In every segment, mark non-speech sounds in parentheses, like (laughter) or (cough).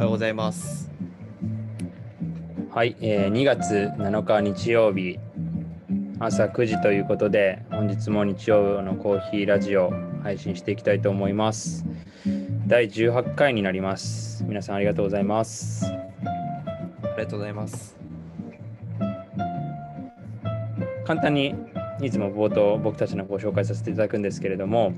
はようございます。はい、えー2月7日日曜日朝9時ということで本日も日曜のコーヒーラジオ配信していきたいと思います第18回になります皆さんありがとうございますありがとうございます。簡単にいつも冒頭僕たちのご紹介させていただくんですけれども、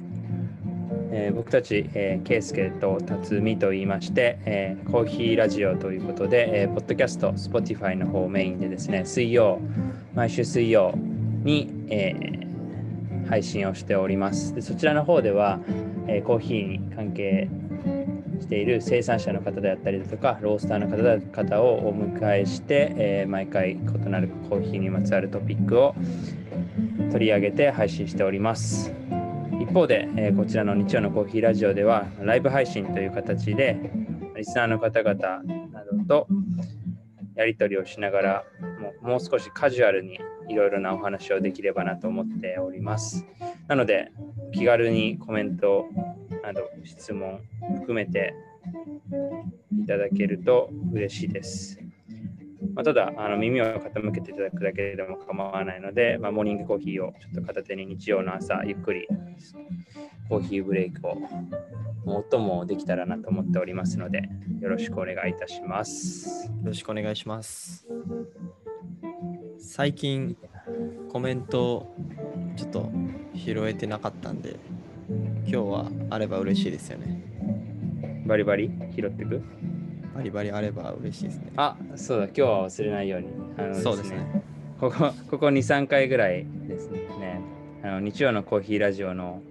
えー僕たち、えー、ケイスケと辰巳と言いまして、えーコーヒーラジオということで、えーポッドキャスト、Spotify の方をメインでですね、水曜、毎週水曜に、えー配信をしております。でそちらの方では、えーコーヒーに関係している生産者の方であったりだとか、ロースターの方だ方をお迎えして、えー毎回異なるコーヒーにまつわるトピックを取り上げて配信しております。一方で、えーこちらの日曜のコーヒーラジオではライブ配信という形でリスナーの方々などとやり取りをしながらもうもう少しカジュアルにいろいろなお話をできればなと思っております。なので気軽にコメントなど質問含めていただけると嬉しいです。まあ、ただあの耳を傾けていただくだけでも構わないので、まあ、モーニングコーヒーをちょっと片手に日曜の朝ゆっくりコーヒーブレイクを音もできたらなと思っておりますのでよろしくお願いいたします。よろしくお願いします。最近コメントちょっと拾えてなかったんで、今日はあれば嬉しいですよね。バリバリ？拾ってく？バリバリあれば嬉しいですね。あそうだ今日は忘れないように。あのそうですね。ここここ2、3回ぐらいですね。あの日曜のコーヒーラジオの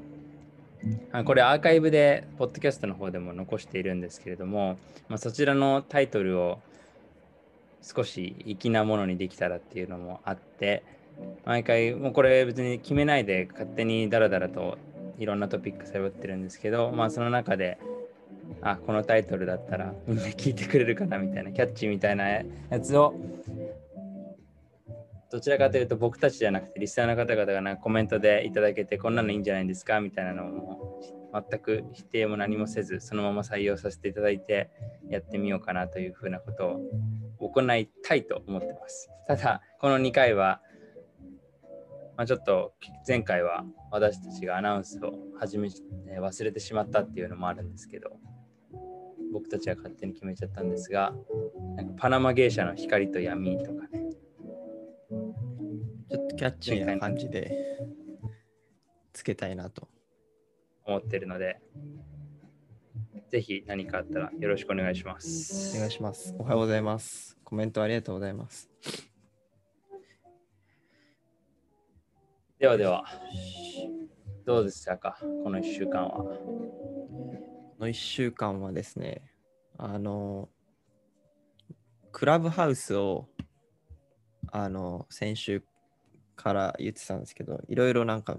あこれアーカイブで、ポッドキャストの方でも残しているんですけれども、まあ、そちらのタイトルを少し粋なものにできたらっていうのもあって、毎回、もうこれ別に決めないで勝手にダラダラといろんなトピック喋ってるんですけど、まあその中で、あ、このタイトルだったらみんな聞いてくれるかなみたいな、キャッチみたいなやつをどちらかというと僕たちじゃなくてリスナーの方々がなんかコメントでいただけてこんなのいいんじゃないですかみたいなのも全く否定も何もせずそのまま採用させていただいてやってみようかなというふうなことを行いたいと思ってます。ただこの2回は、まあ、ちょっと前回は私たちがアナウンスを始め忘れてしまったっていうのもあるんですけど僕たちは勝手に決めちゃったんですがなんかパナマ芸者の光と闇とかねちょっとキャッチーな感じでつけたいなと。思ってるので、ぜひ何かあったらよろしくお願いします。お願いします。おはようございます。コメントありがとうございます。ではでは、どうでしたか、この1週間は。この1週間はですね、あの、クラブハウスを、あの、先週から言ってたんですけど、いろいろなんか、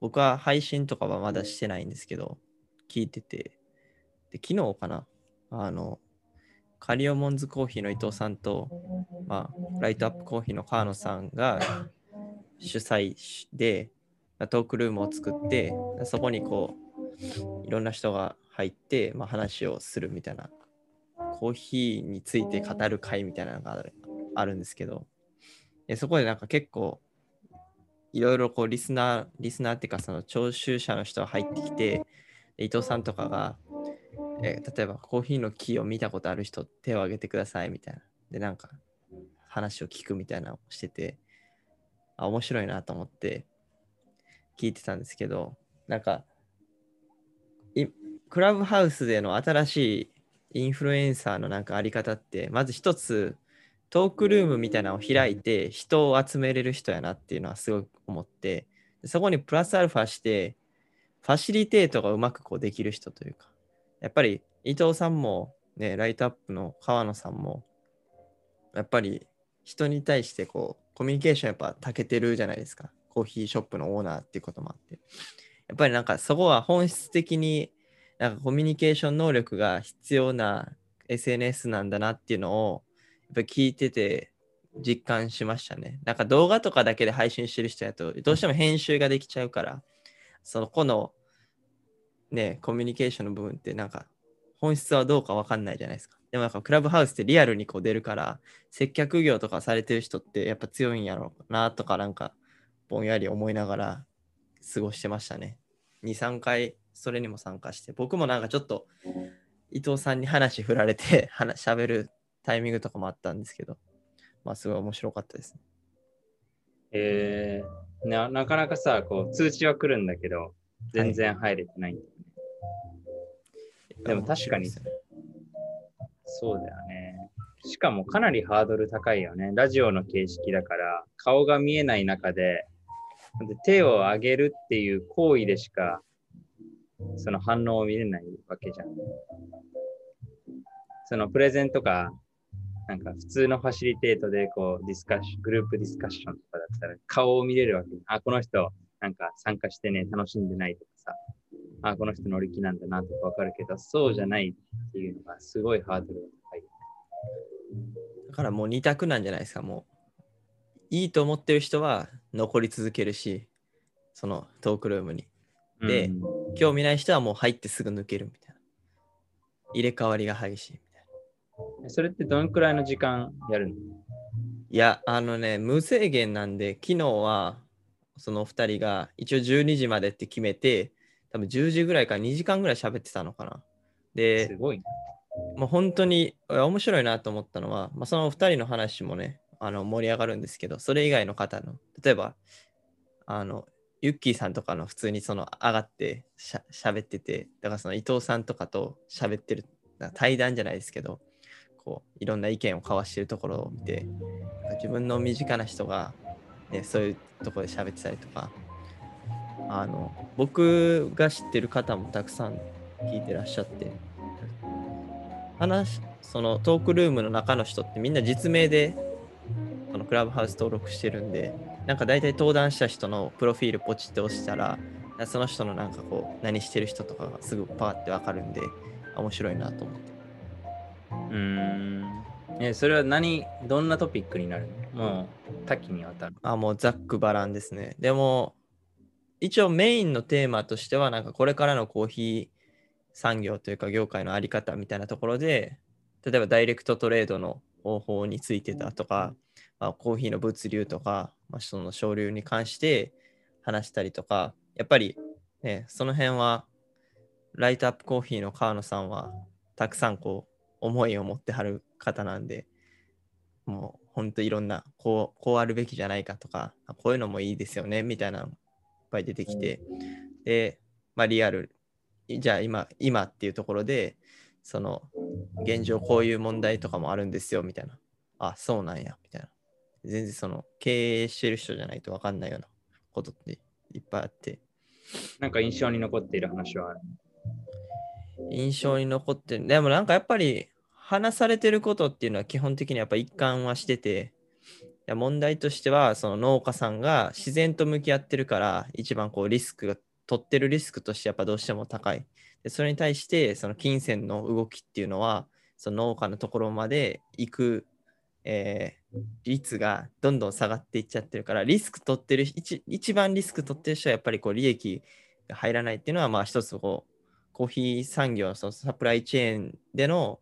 僕は配信とかはまだしてないんですけど、聞いてて、で、昨日かな、あの、カリオモンズコーヒーの伊藤さんと、まあ、ライトアップコーヒーの川野さんが主催で、トークルームを作って、そこにこう、いろんな人が入って、まあ、話をするみたいな、コーヒーについて語る会みたいなのがあるんですけど、でそこでなんか結構、いろいろこうリスナー、リスナーっていうかその聴衆者の人が入ってきて、伊藤さんとかが、え例えばコーヒーの木を見たことある人手を挙げてくださいみたいな。で、なんか話を聞くみたいなのをしてて、あ、面白いなと思って聞いてたんですけど、なんか、いクラブハウスでの新しいインフルエンサーのなんかあり方って、まず一つ、トークルームみたいなのを開いて人を集めれる人やなっていうのはすごく思って、そこにプラスアルファして、ファシリテートがうまくこうできる人というか、やっぱり伊藤さんも、ね、ライトアップの川野さんも、やっぱり人に対してこうコミュニケーションやっぱ長けてるじゃないですか。コーヒーショップのオーナーっていうこともあって。やっぱりなんかそこは本質的になんかコミュニケーション能力が必要な SNS なんだなっていうのをやっぱ聞いてて実感しましたね。なんか動画とかだけで配信してる人やとどうしても編集ができちゃうからそのこのねコミュニケーションの部分ってなんか本質はどうかわかんないじゃないですか。でもなんかクラブハウスってリアルにこう出るから、接客業とかされてる人ってやっぱ強いんやろうなとかなんかぼんやり思いながら過ごしてましたね。2、3回それにも参加して、僕もなんかちょっと伊藤さんに話振られて (laughs) 話喋るタイミングとかもあったんですけど、まあすごい面白かったですね。えーななかなかさ、こう通知は来るんだけど、全然入れてないんだよね。でも確かにそうだよね。しかもかなりハードル高いよね。ラジオの形式だから、顔が見えない中で、で手を上げるっていう行為でしか、その反応を見れないわけじゃん。そのプレゼンとか、なんか普通のファシリテートでこうディスカッション、グループディスカッションとかだったら顔を見れるわけ。あ、この人なんか参加してね、楽しんでないとかさ、あ、この人乗り気なんだなとかわかるけど、そうじゃないっていうのがすごいハードルが高い。だからもう2択なんじゃないですか、もう。いいと思ってる人は残り続けるし、そのトークルームに。でうん興味ない人はもう入ってすぐ抜けるみたいな。入れ替わりが激しいみたいな。それってどのくらいの時間やるの？いや、あのね、無制限なんで、昨日はその2人が一応12時までって決めて、多分10時ぐらいから2時間ぐらい喋ってたのかな。すで、ごいね。もう本当にえ面白いなと思ったのは、まあ、その2人の話もね、あの盛り上がるんですけど、それ以外の方の、例えば、あの、ユッキーさんとかの普通にその上がってしゃ喋ってて、だからその伊藤さんとかと喋ってる、対談じゃないですけど、こう、いろんな意見を交わしてるところを見て、自分の身近な人が、ね、そういうところで喋ってたりとか、あの、僕が知ってる方もたくさん聞いてらっしゃって、話そのトークルームの中の人ってみんな実名でこのクラブハウス登録してるんでなんか大体登壇した人のプロフィールポチって押したらその人のなんかこう何してる人とかがすぐパーってわかるんであ面白いなと思ってうーん。え、それは何、どんなトピックになるの？もう多岐にわたる。あもうざっくばらんですねでも一応メインのテーマとしてはなんかこれからのコーヒー産業というか業界のあり方みたいなところで例えばダイレクトトレードの方法についてだとか、まあ、コーヒーの物流とか、まあ、その省流に関して話したりとかやっぱりねその辺はライトアップコーヒーの川野さんはたくさんこう思いを持ってはる方なんでもうほんといろんなこうこうあるべきじゃないかとかあこういうのもいいですよねみたいなのいっぱい出てきてで、まあ、リアルじゃあ今今っていうところでその現状こういう問題とかもあるんですよみたいな。あそうなんやみたいな全然その経営してる人じゃないと分かんないようなことっていっぱいあって。なんか印象に残っている話は。ある。印象に残ってるでもなんかやっぱり話されてることっていうのは基本的にやっぱ一貫はしてて。いや問題としてはその農家さんが自然と向き合ってるから一番こうリスクが取ってるリスクとしてやっぱどうしても高い。でそれに対してその金銭の動きっていうのはその農家のところまで行く、えー率がどんどん下がっていっちゃってるからリスク取ってる一一番リスク取ってる人はやっぱりこう利益が入らないっていうのはまあ一つこうコーヒー産業のそのサプライチェーンでの、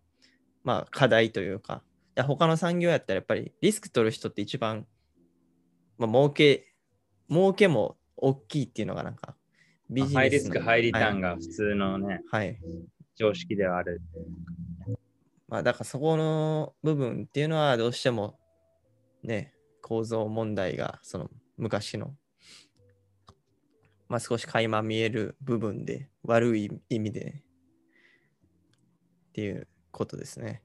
まあ、課題というか、いや他の産業やったらやっぱりリスク取る人って一番、まあ、儲け、儲けも大きいっていうのがなんか、ビジネスのハイリスク、ハイリターンはいが普通のね、はい。常識ではある。まあ、だからそこの部分っていうのはどうしてもね、構造問題がその昔の、まあ、少し垣間見える部分で悪い意味で、ね、っていうことですね。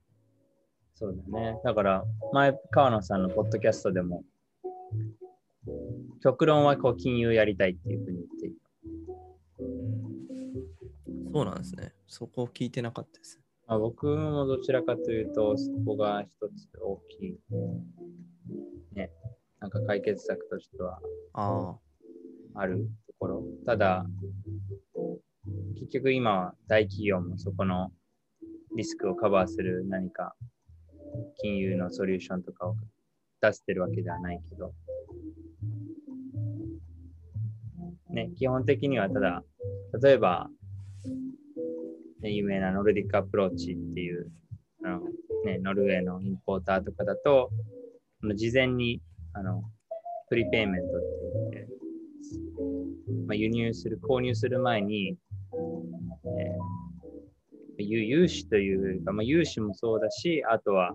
そうだね。だから、前、川野さんのポッドキャストでも、極論はこう金融やりたいっていうふうに言っていた。そうなんですね。そこを聞いてなかったです。まあ、僕もどちらかというと、そこが一つ大きい、ね、なんか解決策としてはああるところ。ただ、結局今は大企業もそこのリスクをカバーする何か金融のソリューションとかを出してるわけではないけど、ね、基本的にはただ、例えば、ね有名な Nordic Approach っていうあのね、ノルウェーのインポーターとかだと、事前にあの prepayment って言って、まあ、輸入する、購入する前に、えー、融資というか、まあ、融資もそうだし、あとは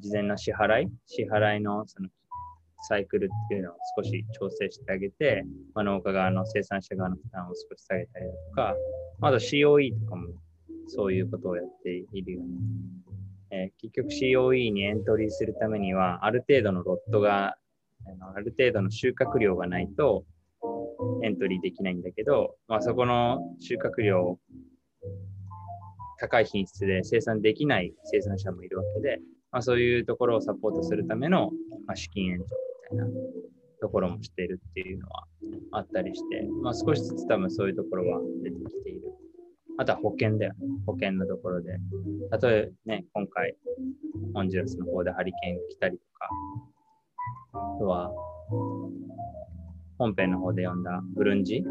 事前の支払い、支払いのそのサイクルっていうのを少し調整してあげて、まあ、農家側の生産者側の負担を少し下げたりだとか、まだ COE とかもそういうことをやっているよね。えー、結局 COE にエントリーするためには、ある程度のロットが、ある程度の収穫量がないとエントリーできないんだけど、まあ、そこの収穫量高い品質で生産できない生産者もいるわけで、まあ、そういうところをサポートするための、まあ、資金援助みたいなところもしているっていうのはあったりして、まあ、少しずつ多分そういうところは出てきている。あとは保険だよね。保険のところで。例えばね、今回、ホンジュラスの方でハリケーンが来たりとか、あとは、本編の方で読んだブルンジ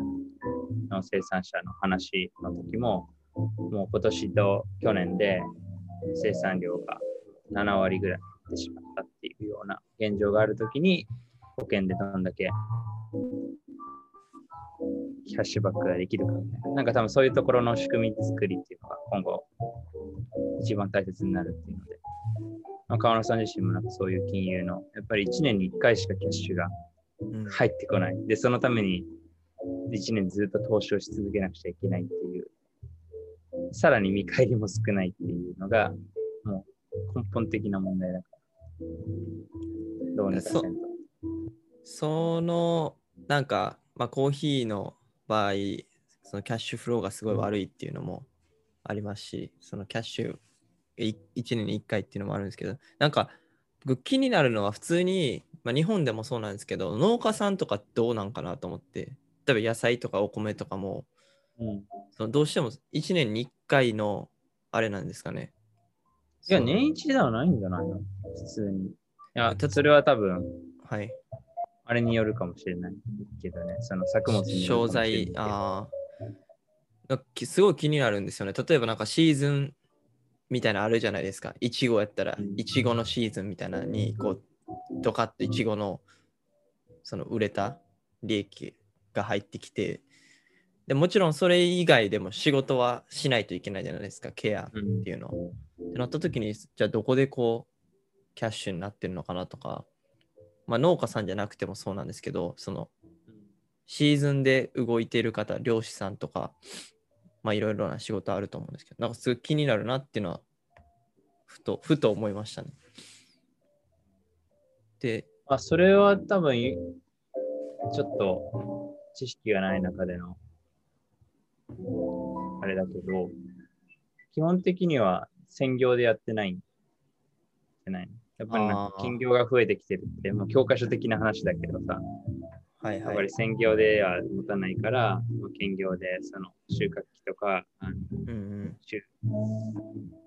の生産者の話の時も、もう今年と去年で生産量が7割ぐらい減ってしまったっていうような現状があるときに、保険でどんだけキャッシュバックができるかみたいな。なんか多分そういうところの仕組み作りっていうのが今後一番大切になるっていうので、まあ、川野さん自身もなんかそういう金融の、やっぱり1年に1回しかキャッシュが入ってこない。うん、で、そのために1年ずっと投資をし続けなくちゃいけないっていう、さらに見返りも少ないっていうのが、もう根本的な問題だから。どうにかせんと。その、なんか、まあ、コーヒーの場合、そのキャッシュフローがすごい悪いっていうのもありますし、そのキャッシュ1年に1回っていうのもあるんですけど、なんか気になるのは普通に、まあ、日本でもそうなんですけど、農家さんとかどうなんかなと思って、例えば野菜とかお米とかも、うん、そのどうしても1年に1回のあれなんですかね。いや、年一ではないんじゃないの？普通に。いや、それは多分、はい。あれによるかもしれないけどね、その作物に商材、ああ。すごい気になるんですよね。例えばなんかシーズンみたいなのあるじゃないですか。いちごやったら、いちごのシーズンみたいなのに、こう、ドカッといちごのその売れた利益が入ってきて、でもちろんそれ以外でも仕事はしないといけないじゃないですか、ケアっていうの。うん、ってなった時に、じゃあどこでこう、キャッシュになってるのかなとか、まあ、農家さんじゃなくてもそうなんですけど、そのシーズンで動いている方、漁師さんとか、まあいろいろな仕事あると思うんですけど、なんかすごい気になるなっていうのは、ふと、ふと思いましたね。で、あ、それは多分、ちょっと知識がない中での、あれだけど、基本的には専業でやってないんじゃないの？やっぱりなんか金業が増えてきてるって、もう教科書的な話だけどさ、はいはい、やっぱり専業では持たないから、兼業でその収穫期とか、あのうんうん、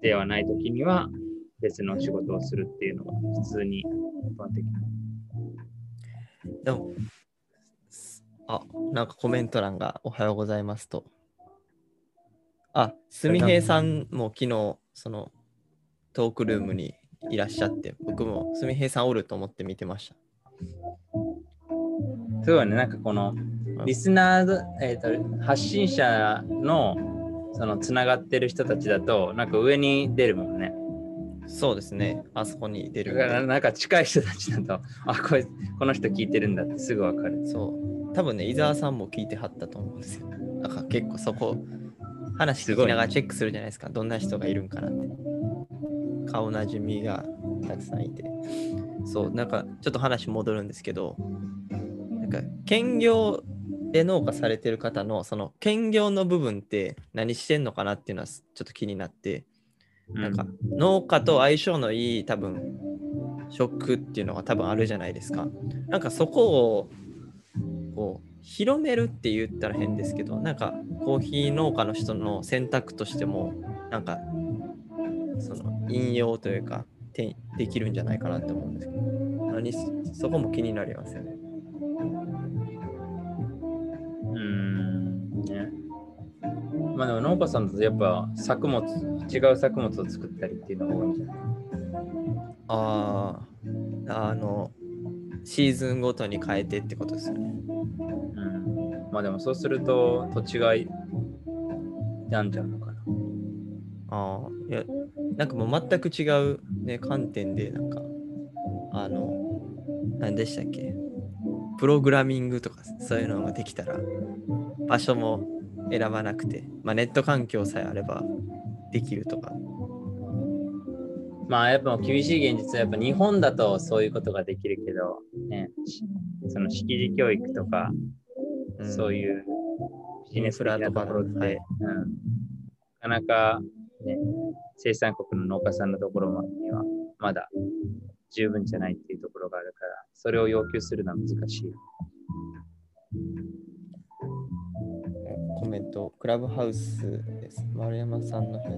ではない時には別の仕事をするっていうのが普通に一般的な。でも、あ、なんかコメント欄がおはようございますと。あ、すみへいさんも昨日、そのトークルームにいらっしゃって、僕もすみへいさんおると思って見てました。すごいね、なんかこのリスナー、えーと、発信者のそのつながってる人たちだと、なんか上に出るもんね。そうですね、あそこに出る。だからなんか近い人たちだと、あ、これこの人聞いてるんだってすぐわかる。そう。多分ね、伊沢さんも聞いてはったと思うんですよ。なんか結構そこ、話聞きながらチェックするじゃないですか。どんな人がいるんかなって。顔なじみがたくさんいて。そう、なんかちょっと話戻るんですけど、なんか兼業で農家されてる方のその兼業の部分って何してんのかなっていうのはちょっと気になって、なんか農家と相性のいい多分食っていうのが多分あるじゃないですか。なんかそこをこう広めるって言ったら変ですけど、なんかコーヒー農家の人の選択としても、なんかその引用というかできるんじゃないかなって思うんですけど何そこも気になりますよね。うんね。まあでも農家さんだとやっぱ作物違う作物を作ったりっていうのが多いんじゃない？ああ、あの、シーズンごとに変えてってことですよね。うん。まあでもそうすると土地が病んじゃうのかな。ああ、いや、なんかもう全く違う、ね、観点で、なんか、あの、何でしたっけ？プログラミングとかそういうのができたら、場所も選ばなくて、まあ、ネット環境さえあればできるとか。まあやっぱ厳しい現実はやっぱ日本だとそういうことができるけど、ね、しその識字教育とか、うん。そういうビジネス的なところって、はい。うん、なかなか、ね、生産国の農家さんのところにはまだ十分じゃないっていうところがあるから、それを要求するのは難しい。コメント、クラブハウスです。丸山さんの部屋で、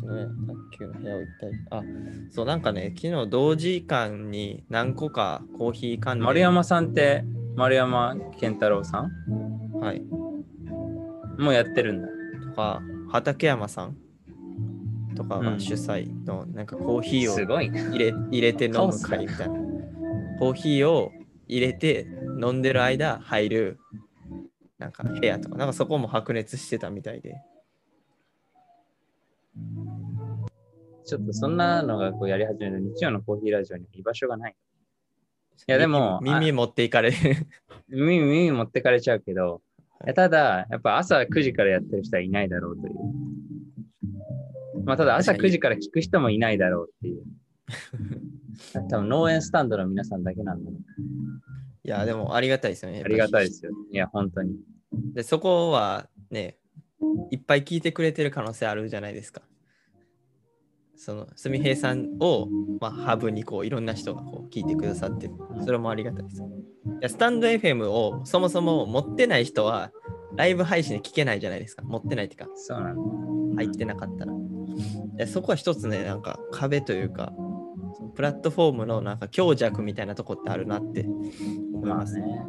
篠谷卓球の部屋を一体。あ、そう、なんかね、昨日同時間に何個かコーヒー関連。丸山さんって丸山健太郎さん？はい。もうやってるんだ。とか、畠山さん？とかうんが主催の、なんかコーヒーをすごいね。入れ入れて飲む会みたいな。コーヒーを入れて飲んでる間入るなんか部屋とか、なんかそこも白熱してたみたいで。ちょっとそんなのがこうやり始める日曜のコーヒーラジオに居場所がない。いやでも耳耳持っていかれる。(laughs) 耳耳持ってかれちゃうけど、ただ、やっぱ朝9時からやってる人はいないだろうという。まあ、ただ朝9時から聞く人もいないだろうっていう。(laughs) 多分農園スタンドの皆さんだけなんだね。いや、でもありがたいですよね。ありがたいですよ。いや、本当に。で、そこはね、いっぱい聞いてくれてる可能性あるじゃないですか。その、すみへいさんを、まあ、ハブにこういろんな人がこう聞いてくださってる。それもありがたいです。いやスタンド FM をそもそも持ってない人は、ライブ配信で聞けないじゃないですか。持ってないっていうか、そうなんだ。入ってなかったら。でそこは一つね、なんか壁というか、プラットフォームのなんか強弱みたいなとこってあるなって思いますね。ね。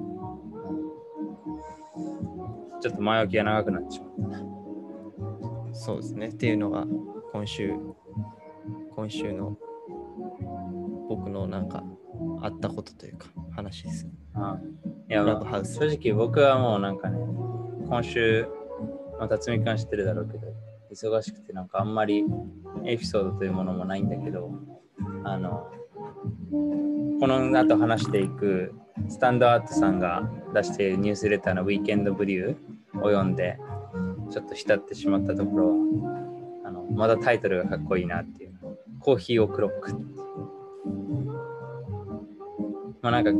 ちょっと前置きが長くなってしまった。そうですね。っていうのが今週、今週の僕のなんかあったことというか話です。あいや、クラブハウス正直僕はもうなんかね、今週、まあ、辰巳君は知ってるだろうけど、忙しくてなんかあんまりエピソードというものもないんだけど、あの、この後話していくスタンドアートさんが出しているニュースレターのウィーケンドブリューを読んで、ちょっと浸ってしまったところ、あのまだタイトルがかっこいいなっていう。コーヒーオクロック。まあなんか、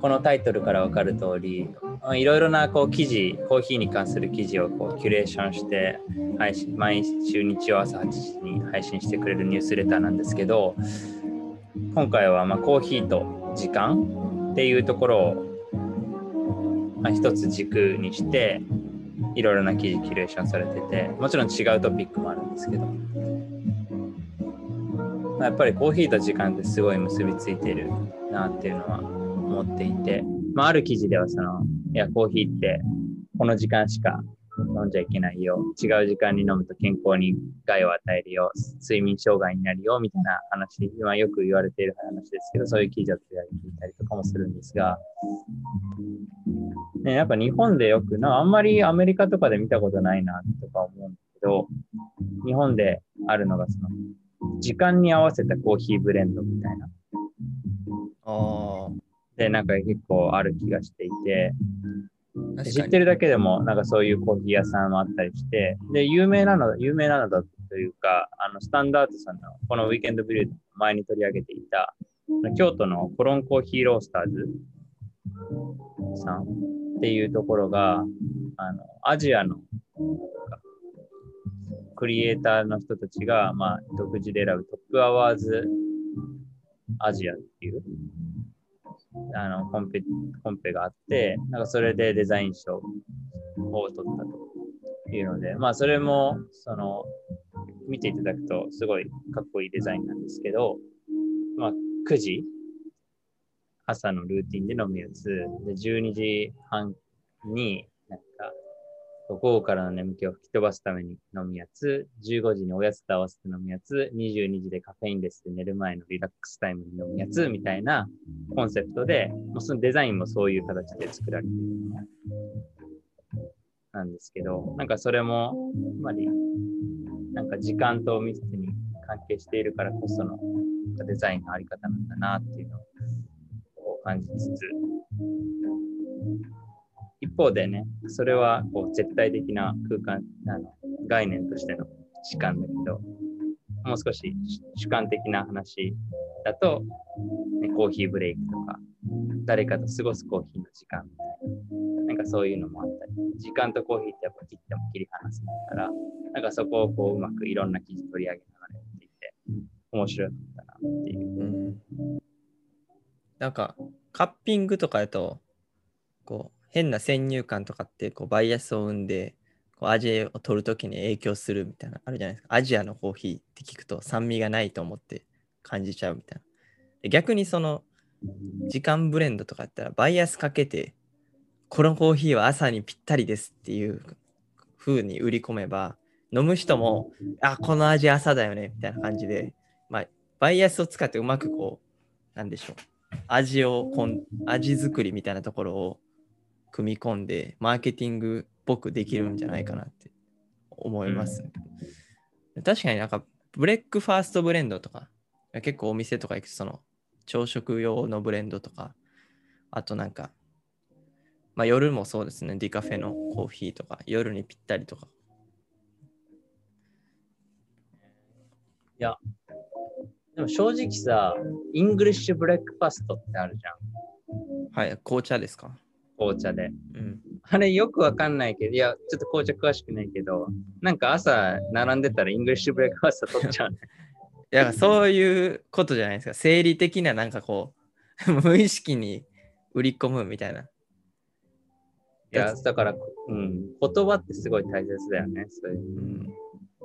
このタイトルから分かる通り、いろいろなこう記事、コーヒーに関する記事をこうキュレーションして配信、毎週日曜朝8時に配信してくれるニュースレターなんですけど、今回はまあコーヒーと時間っていうところを、まあ、一つ軸にして、いろいろな記事キュレーションされてて、もちろん違うトピックもあるんですけど、まあやっぱりコーヒーと時間ってすごい結びついてるなっていうのは思っていて、まあ、ある記事ではその、いや、コーヒーってこの時間しか飲んじゃいけないよ。違う時間に飲むと健康に害を与えるよ。睡眠障害になるよ。みたいな話、今よく言われている話ですけど、そういう記事を取り上げていたりとかもするんですが、ね、やっぱ日本でよくな、あんまりアメリカとかで見たことないなとか思うんですけど、日本であるのがその、時間に合わせたコーヒーブレンドみたいな。あで、なんか結構ある気がしていて、あ、知ってるだけでも、なんかそういうコーヒー屋さんもあったりして、で、有名なの、有名なのだというか、あの、スタンダードさんの、このウィーケンドブリュー前に取り上げていた、京都のコロンコーヒーロースターズさん。っていうところが、あの、アジアの、クリエイターの人たちが、まあ、独自で選ぶトップアワーズアジアっていう、あの、コンペ、コンペがあって、なんかそれでデザイン賞を取ったというので、まあそれも、その、見ていただくとすごいかっこいいデザインなんですけど、まあ9時、朝のルーティンで飲むやつ、で12時半になんか午後からの眠気を吹き飛ばすために飲むやつ、15時におやつと合わせて飲むやつ、22時でカフェインレスで寝る前のリラックスタイムに飲むやつみたいなコンセプトで、もうそのデザインもそういう形で作られている。なんですけど、なんかそれも、つまり、なんか時間と密に関係しているからこそのデザインのあり方なんだなっていうのを感じつつ、方でね、それはこう絶対的な空間あの、概念としての時間だけど、もう少し主観的な話だと、ね、コーヒーブレイクとか、誰かと過ごすコーヒーの時間みたいな、なんかそういうのもあったり、時間とコーヒーってやっぱ切っても切り離せないから、なんかそこをこううまくいろんな記事取り上げながらやっていて、面白かったなっていう。うん、なんかカッピングとかだと、こう変な先入観とかってこうバイアスを生んでこう味を取るときに影響するみたいなあるじゃないですか。アジアのコーヒーって聞くと酸味がないと思って感じちゃうみたいな。逆にその時間ブレンドとかやったらバイアスかけてこのコーヒーは朝にぴったりですっていう風に売り込めば飲む人もあこの味朝だよねみたいな感じで、まあ、バイアスを使ってうまくこうなんでしょう。味をこん味作りみたいなところを組み込んでマーケティングっぽくできるんじゃないかなって思います、うん、確かになんかブレックファーストブレンドとか結構お店とか行くとその朝食用のブレンドとかあとなんかまあ夜もそうですねディカフェのコーヒーとか夜にぴったりとか。いやでも正直さイングリッシュブレックファストってあるじゃん。はい紅茶ですか？紅茶で。うん、あれよくわかんないけど、いや、ちょっと紅茶詳しくないけど、なんか朝並んでたらイングリッシュブレックファースト取っちゃうね。(laughs) いや、そういうことじゃないですか。生理的ななんかこう、(laughs) 無意識に売り込むみたいな。いや、だから、うん、言葉ってすごい大切だよね。そういう、うん、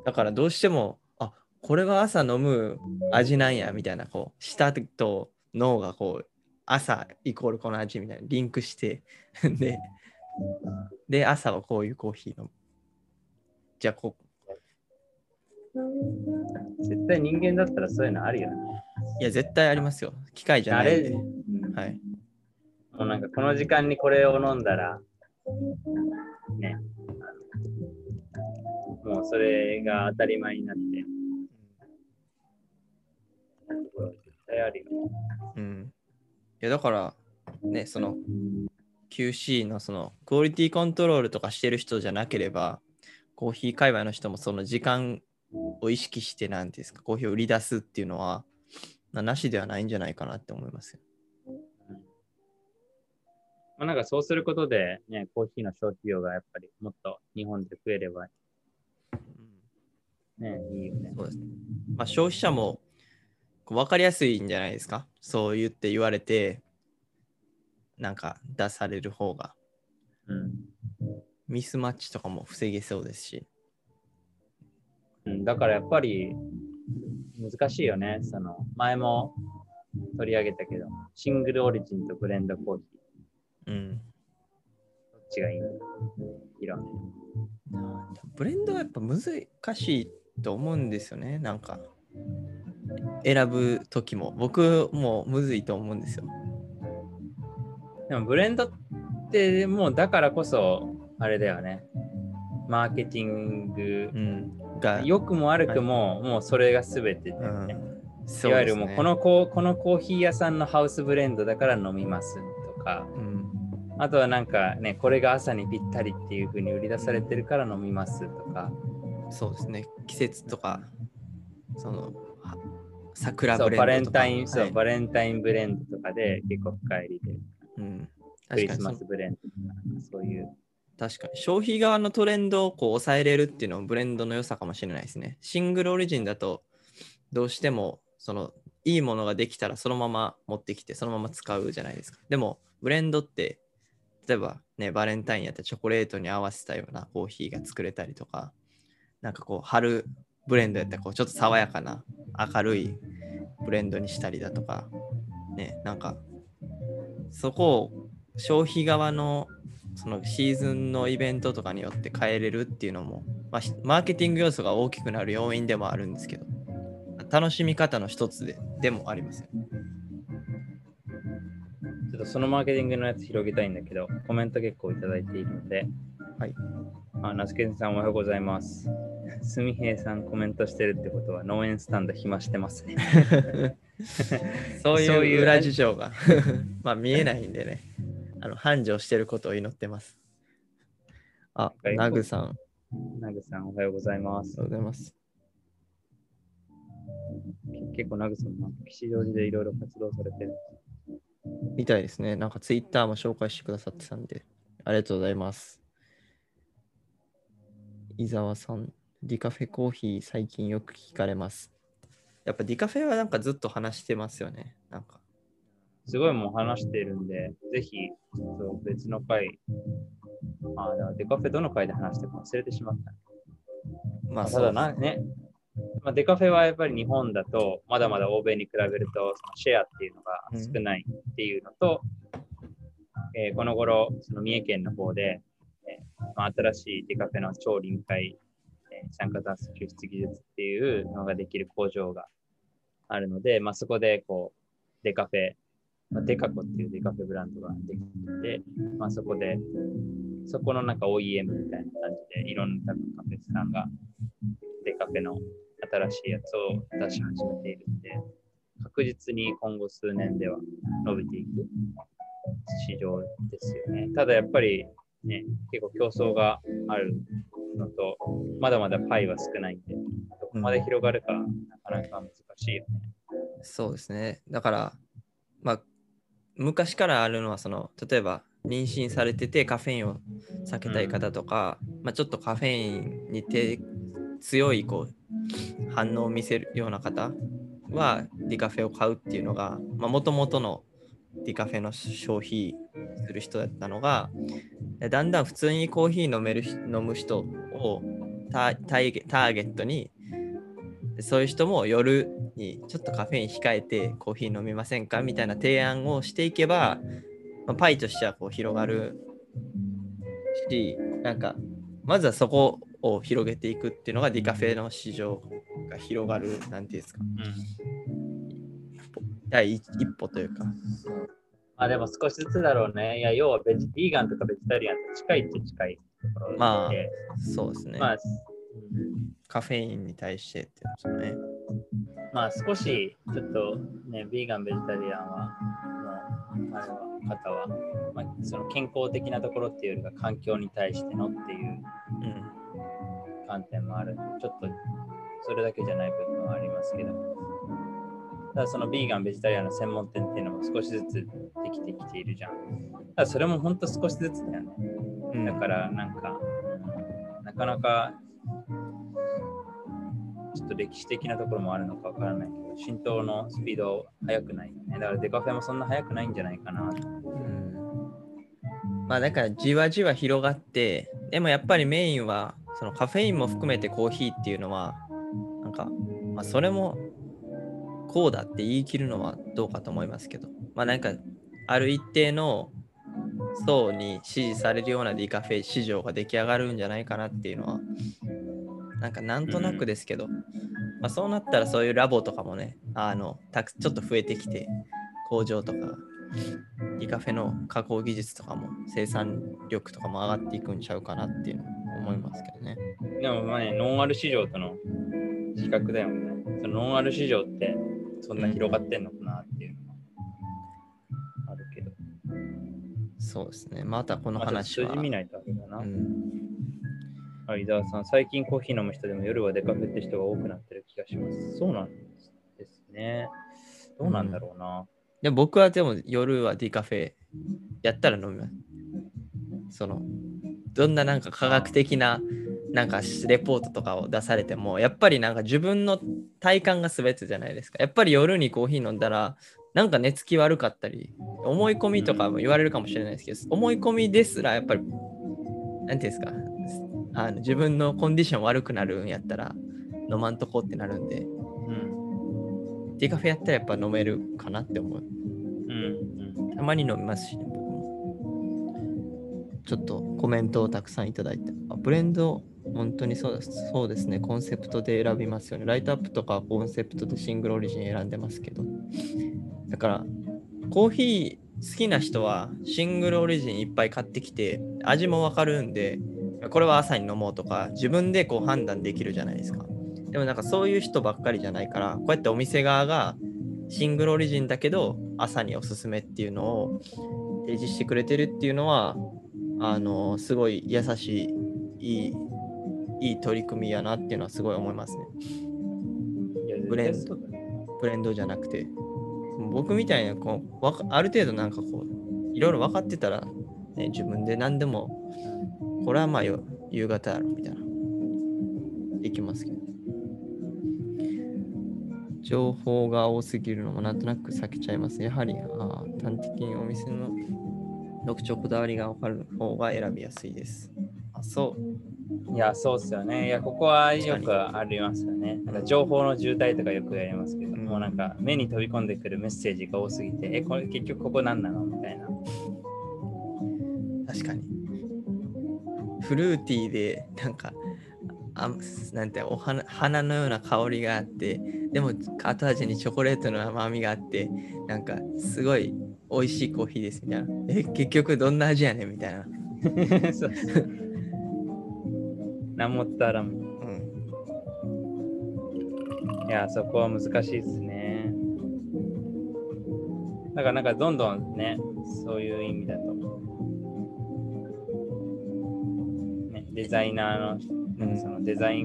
だからどうしても、あこれが朝飲む味なんやみたいな、こう、舌と脳がこう、朝イコールこの味みたいなリンクしてで、で、朝はこういうコーヒー飲む。じゃあこ絶対人間だったらそういうのあるよね。いや、絶対ありますよ。機械じゃないんで。うん、はい。もうなんかこの時間にこれを飲んだら、ね、もうそれが当たり前になって、絶対あるよね。うん。いや、だから、ね、その QC のそのクオリティコントロールとかしてる人じゃなければ、コーヒー界隈の人もその時間を意識して、なんですか、コーヒーを売り出すっていうのは、なしではないんじゃないかなって思いますよ。まあ、なんかそうすることで、ね、コーヒーの消費量がやっぱりもっと日本で増えれば、ね、いいよね。そうですね。まあ、消費者も分かりやすいんじゃないですか？そう言って言われてなんか出される方が、うん、ミスマッチとかも防げそうですし、うん、だからやっぱり難しいよね。その前も取り上げたけどシングルオリジンとブレンドコーヒー。うん。どっちがいいの？いろんブレンドはやっぱ難しいと思うんですよね。なんか選ぶ時も僕もむずいと思うんですよ。でもブレンドってもうだからこそあれだよね。マーケティングが良くも悪くも、もうそれが全てだよね、うん、いわゆるもうこのここのコーヒー屋さんのハウスブレンドだから飲みますとか、うん、あとはなんかねこれが朝にぴったりっていう風に売り出されてるから飲みますとか。そうですね。季節とかその桜ブレンドバレンタイン、そう、バレンタインブレンドとかで結構深入りで、うん、クリスマスブレンドとか、そういう。確かに消費側のトレンドをこう抑えれるっていうのもブレンドの良さかもしれないですね。シングルオリジンだとどうしてもそのいいものができたらそのまま持ってきてそのまま使うじゃないですか。でもブレンドって例えばねバレンタインやったらチョコレートに合わせたようなコーヒーが作れたりとかなんかこう春ブレンドやったらこうちょっと爽やかな明るいブレンドにしたりだとかねなんかそこを消費側のそのシーズンのイベントとかによって変えれるっていうのも、まあ、ひマーケティング要素が大きくなる要因でもあるんですけど、楽しみ方の一つででもありますよね。ちょっとそのマーケティングのやつ広げたいんだけど、コメント結構いただいているので、はい。あ、ナスケンさんおはようございます。すみへいさんコメントしてるってことは農園スタンド暇してますね。(laughs) そういう裏事情が (laughs) まあ見えないんでね、あの繁盛してることを祈ってます。あ、はいナグさん、あナグさんおはようございますりが。とうございます。け結構ナグさんも吉祥寺でいろいろ活動されてる。みたいですね。なんかツイッターも紹介してくださってたんで、ありがとうございます。伊沢さん、ディカフェコーヒー最近よく聞かれます。やっぱディカフェはなんかずっと話してますよね。なんか。すごいもう話しているんで、ぜひ、別の回、あ、だからデカフェどの回で話したか忘れてしまった。まあただな、ね、まあ、デカフェはやっぱり日本だと、まだまだ欧米に比べると、そのシェアっていうのが少ないっていうのと、えーこの頃、その三重県の方で、えーまあ、新しいデカフェの超臨界、酸化炭素抽出技術っていうのができる工場があるので、まあ、そこでこう、デカフェ、まあ、デカコっていうデカフェブランドができて、まあ、そこで、そこのなんか OEM みたいな感じで、いろんなカフェさんがデカフェの新しいやつを出し始めているんで、確実に今後数年では伸びていく市場ですよね。ただやっぱりね、結構競争があるのと、まだまだパイは少ないんで、どこまで広がるかなかなか難しいよね。そうですね。だから、まあ、昔からあるのは、その、例えば、妊娠されててカフェインを避けたい方とか、まあ、ちょっとカフェインにて強いこう反応を見せるような方はディカフェを買うっていうのがもともとのディカフェの消費する人だったのがだんだん普通にコーヒー飲める人飲む人をタターゲットにそういう人も夜にちょっとカフェイン控えてコーヒー飲みませんか？みたいな提案をしていけば、まあ、パイとしてはこう広がるしなんかまずはそこを広げていくっていうのがディカフェの市場が広がるなんていうんですか。第一一歩というか。まあでも少しずつだろうね。いや、要はベジビーガンとかベジタリアンと近いっちゃ近いまあそうですね、まあ、うんカフェインに対してっていうんですよねまあ少しちょっとね、ビーガン、ベジタリアンは、のあれは方は、まあ、その健康的なところっていうよりか環境に対してのっていううん観点もある。ちょっとそれだけじゃない部分はありますけど。ただそのビーガン、ベジタリアンの専門店っていうのも少しずつできてきているじゃん。ただそれも本当少しずつだよね。うんだからなんか、うんなかなかちょっと歴史的なところもあるのかわからないけど、浸透のスピード速くないよね。だからデカフェもそんな速くないんじゃないかな。うんまあだからじわじわ広がってでもやっぱりメインはそのカフェインも含めてコーヒーっていうのはなんか、まあ、それもこうだって言い切るのはどうかと思いますけどまあなんかある一定の層に支持されるようなディカフェ市場が出来上がるんじゃないかなっていうのはなんかなんとなくですけど、まあ、そうなったらそういうラボとかもねあのたくちょっと増えてきて工場とかディカフェの加工技術とかも生産力とかも上がっていくんちゃうかなっていうの思いますけどね。でもまあね、ノンアル市場との比較だよね。そのノンアル市場ってそんな広がってんのかなっていうのもそうですね。またこの話は。数字見ないとあれだな。うん、あ伊沢さん、最近コーヒー飲む人でも夜はデカフェって人が多くなってる気がします。そうなんですね。どうなんだろうな。で僕はでも夜はディカフェやったら飲みます。そのどんななんか科学的ななんかレポートとかを出されてもやっぱりなんか自分の体感が全てじゃないですか。やっぱり夜にコーヒー飲んだらなんか寝つき悪かったり思い込みとかも言われるかもしれないですけど、思い込みですらやっぱりなんていうんですかあの自分のコンディション悪くなるんやったら飲まんとこってなるんでうん。ディカフェやったらやっぱ飲めるかなって思う。うん。うん。たまに飲みますしね、僕も。ちょっとコメントをたくさんいただいて、あブレンド、本当にそうですそうですね、コンセプトで選びますよね。ライトアップとかコンセプトでシングルオリジン選んでますけど。だから、コーヒー好きな人はシングルオリジンいっぱい買ってきて、味もわかるんで、これは朝に飲もうとか、自分でこう判断できるじゃないですか。でもなんかそういう人ばっかりじゃないから、こうやってお店側がシングルオリジンだけど朝におすすめっていうのを提示してくれてるっていうのは、あの、すごい優しい、いい、いい取り組みやなっていうのはすごい思いますね。ブレン絶対そうだよブレンドじゃなくて。僕みたいなこう、ある程度なんかこう、いろいろ分かってたら、ね、自分で何でも、これはまあ夕方やろみたいな。できますけど。情報が多すぎるのもなんとなく避けちゃいます。やはり、あ端的にお店の特徴、こだわりが分かる方が選びやすいです。あ、そう。いや、そうっすよね。いや、ここはよくありますよね。なんか情報の渋滞とかよくやりますけど、うんもうなんか目に飛び込んでくるメッセージが多すぎて、え、これ結局ここ何なの？みたいな。確かに。フルーティーで、なんか、あなんてお花花のような香りがあって、でも後味にチョコレートの甘みがあって、なんかすごい美味しいコーヒーですみたいな。え、結局どんな味やねんみたいな。(laughs) そう何も伝わらん。うん。いや、そこは難しいですね。だからなんかどんどんね、そういう意味だと。ね、デザイナーの、うんそのデザイ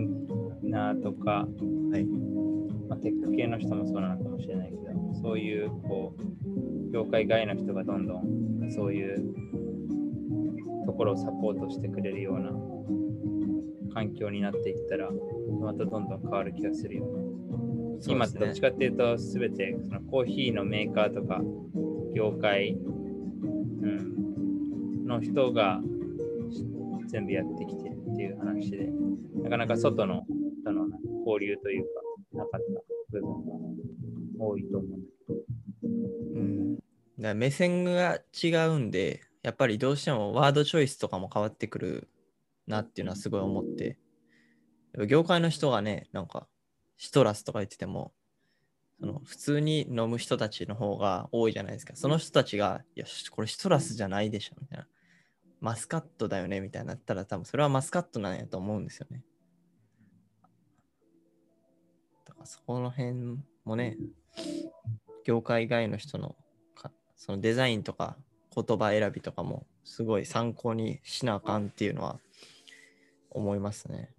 ナーとか、はい。まあ、テック系の人もそうなのかもしれないけど、そういうこう、業界外の人がどんどんそういうところをサポートしてくれるような環境になっていったら、またどんどん変わる気がするよね。今ってどっちかっていうと、すべてそのコーヒーのメーカーとか、業界、うん、の人が全部やってきてるっていう話で、なかなか外のとの交流というか、なかった部分が多いと思うんだけど。うん、だ目線が違うんで、やっぱりどうしてもワードチョイスとかも変わってくるなっていうのはすごい思って、業界の人がね、なんかシトラスとか言ってても、その普通に飲む人たちの方が多いじゃないですか。その人たちが、いや、これシトラスじゃないでしょ、みたいな。マスカットだよね、みたいになったら、多分それはマスカットなんやと思うんですよね。だからそこの辺もね、業界外の人のかそのデザインとか言葉選びとかもすごい参考にしなあかんっていうのは思いますね。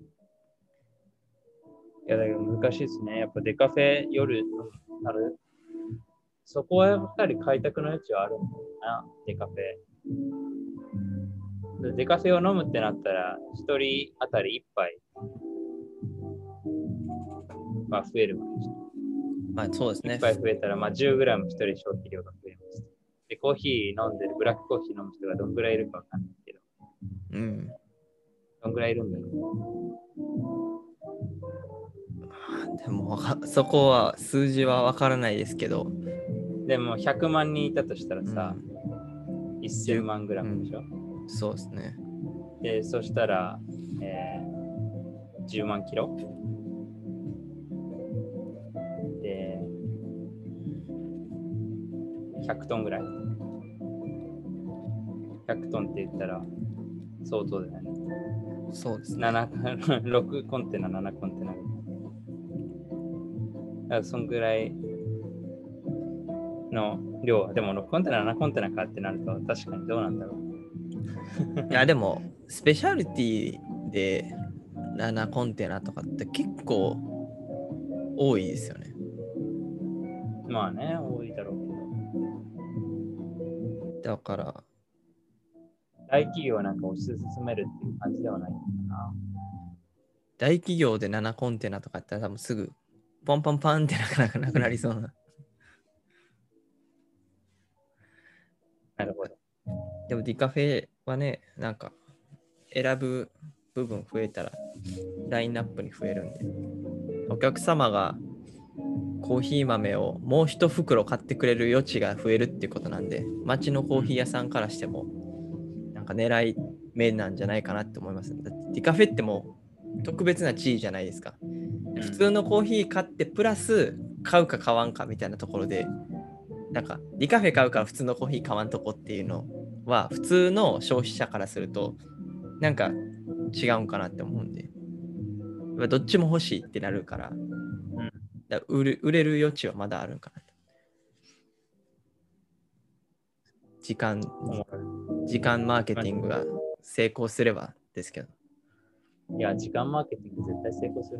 いや、だけど難しいですね。やっぱデカフェ夜ある。そこはやっぱり開拓の余地はあるんだよな、デカフェ。でデカフェを飲むってなったら、一人当たり一杯は増えるわけでしょ。まあそうですね一。杯増えたら、まあ、10g 一人消費量が増えます。で、コーヒー飲んでる、ブラックコーヒー飲む人がどんぐらいいるかわかんないけど、うん。どんぐらいいるんだろでもわかそこは数字はわからないですけど、う。でも、100万人いたとしたらさ、う1000万 g でしょ？んそうですね。で、そしたら、えー、10万キロ？で、100トンぐらい？100トンって言ったら相当だよね。そうですね。7 6コンテナ、7コンテナ。だからそんぐらいの量。でも6コンテナ、7コンテナかってなると確かにどうなんだろう。(laughs) いやでも、スペシャルティで7コンテナとかって結構多いですよね。まあね、多いだろうけど。だから、大企業はなんか推し進めるっていう感じではないのかな。大企業で7コンテナとかやったら多分すぐポンポンパンってなかなかなくなりそうな。なるほど。でもディカフェはね、なんか選ぶ部分増えたらラインナップに増えるんで、お客様がコーヒー豆をもう一袋買ってくれる余地が増えるっていうことなんで、街のコーヒー屋さんからしても、なんか狙い目なんじゃないかなって思います。だってディカフェってもう特別な地位じゃないですか。普通のコーヒー買ってプラス買うか買わんかみたいなところでなんかディカフェ買うから普通のコーヒー買わんとこっていうのは普通の消費者からするとなんか違うんかなって思うんで。どっちも欲しいってなるから,、だ売る売れる余地はまだあるんかな時間時間マーケティングが成功すればですけどいや時間マーケティング絶対成功する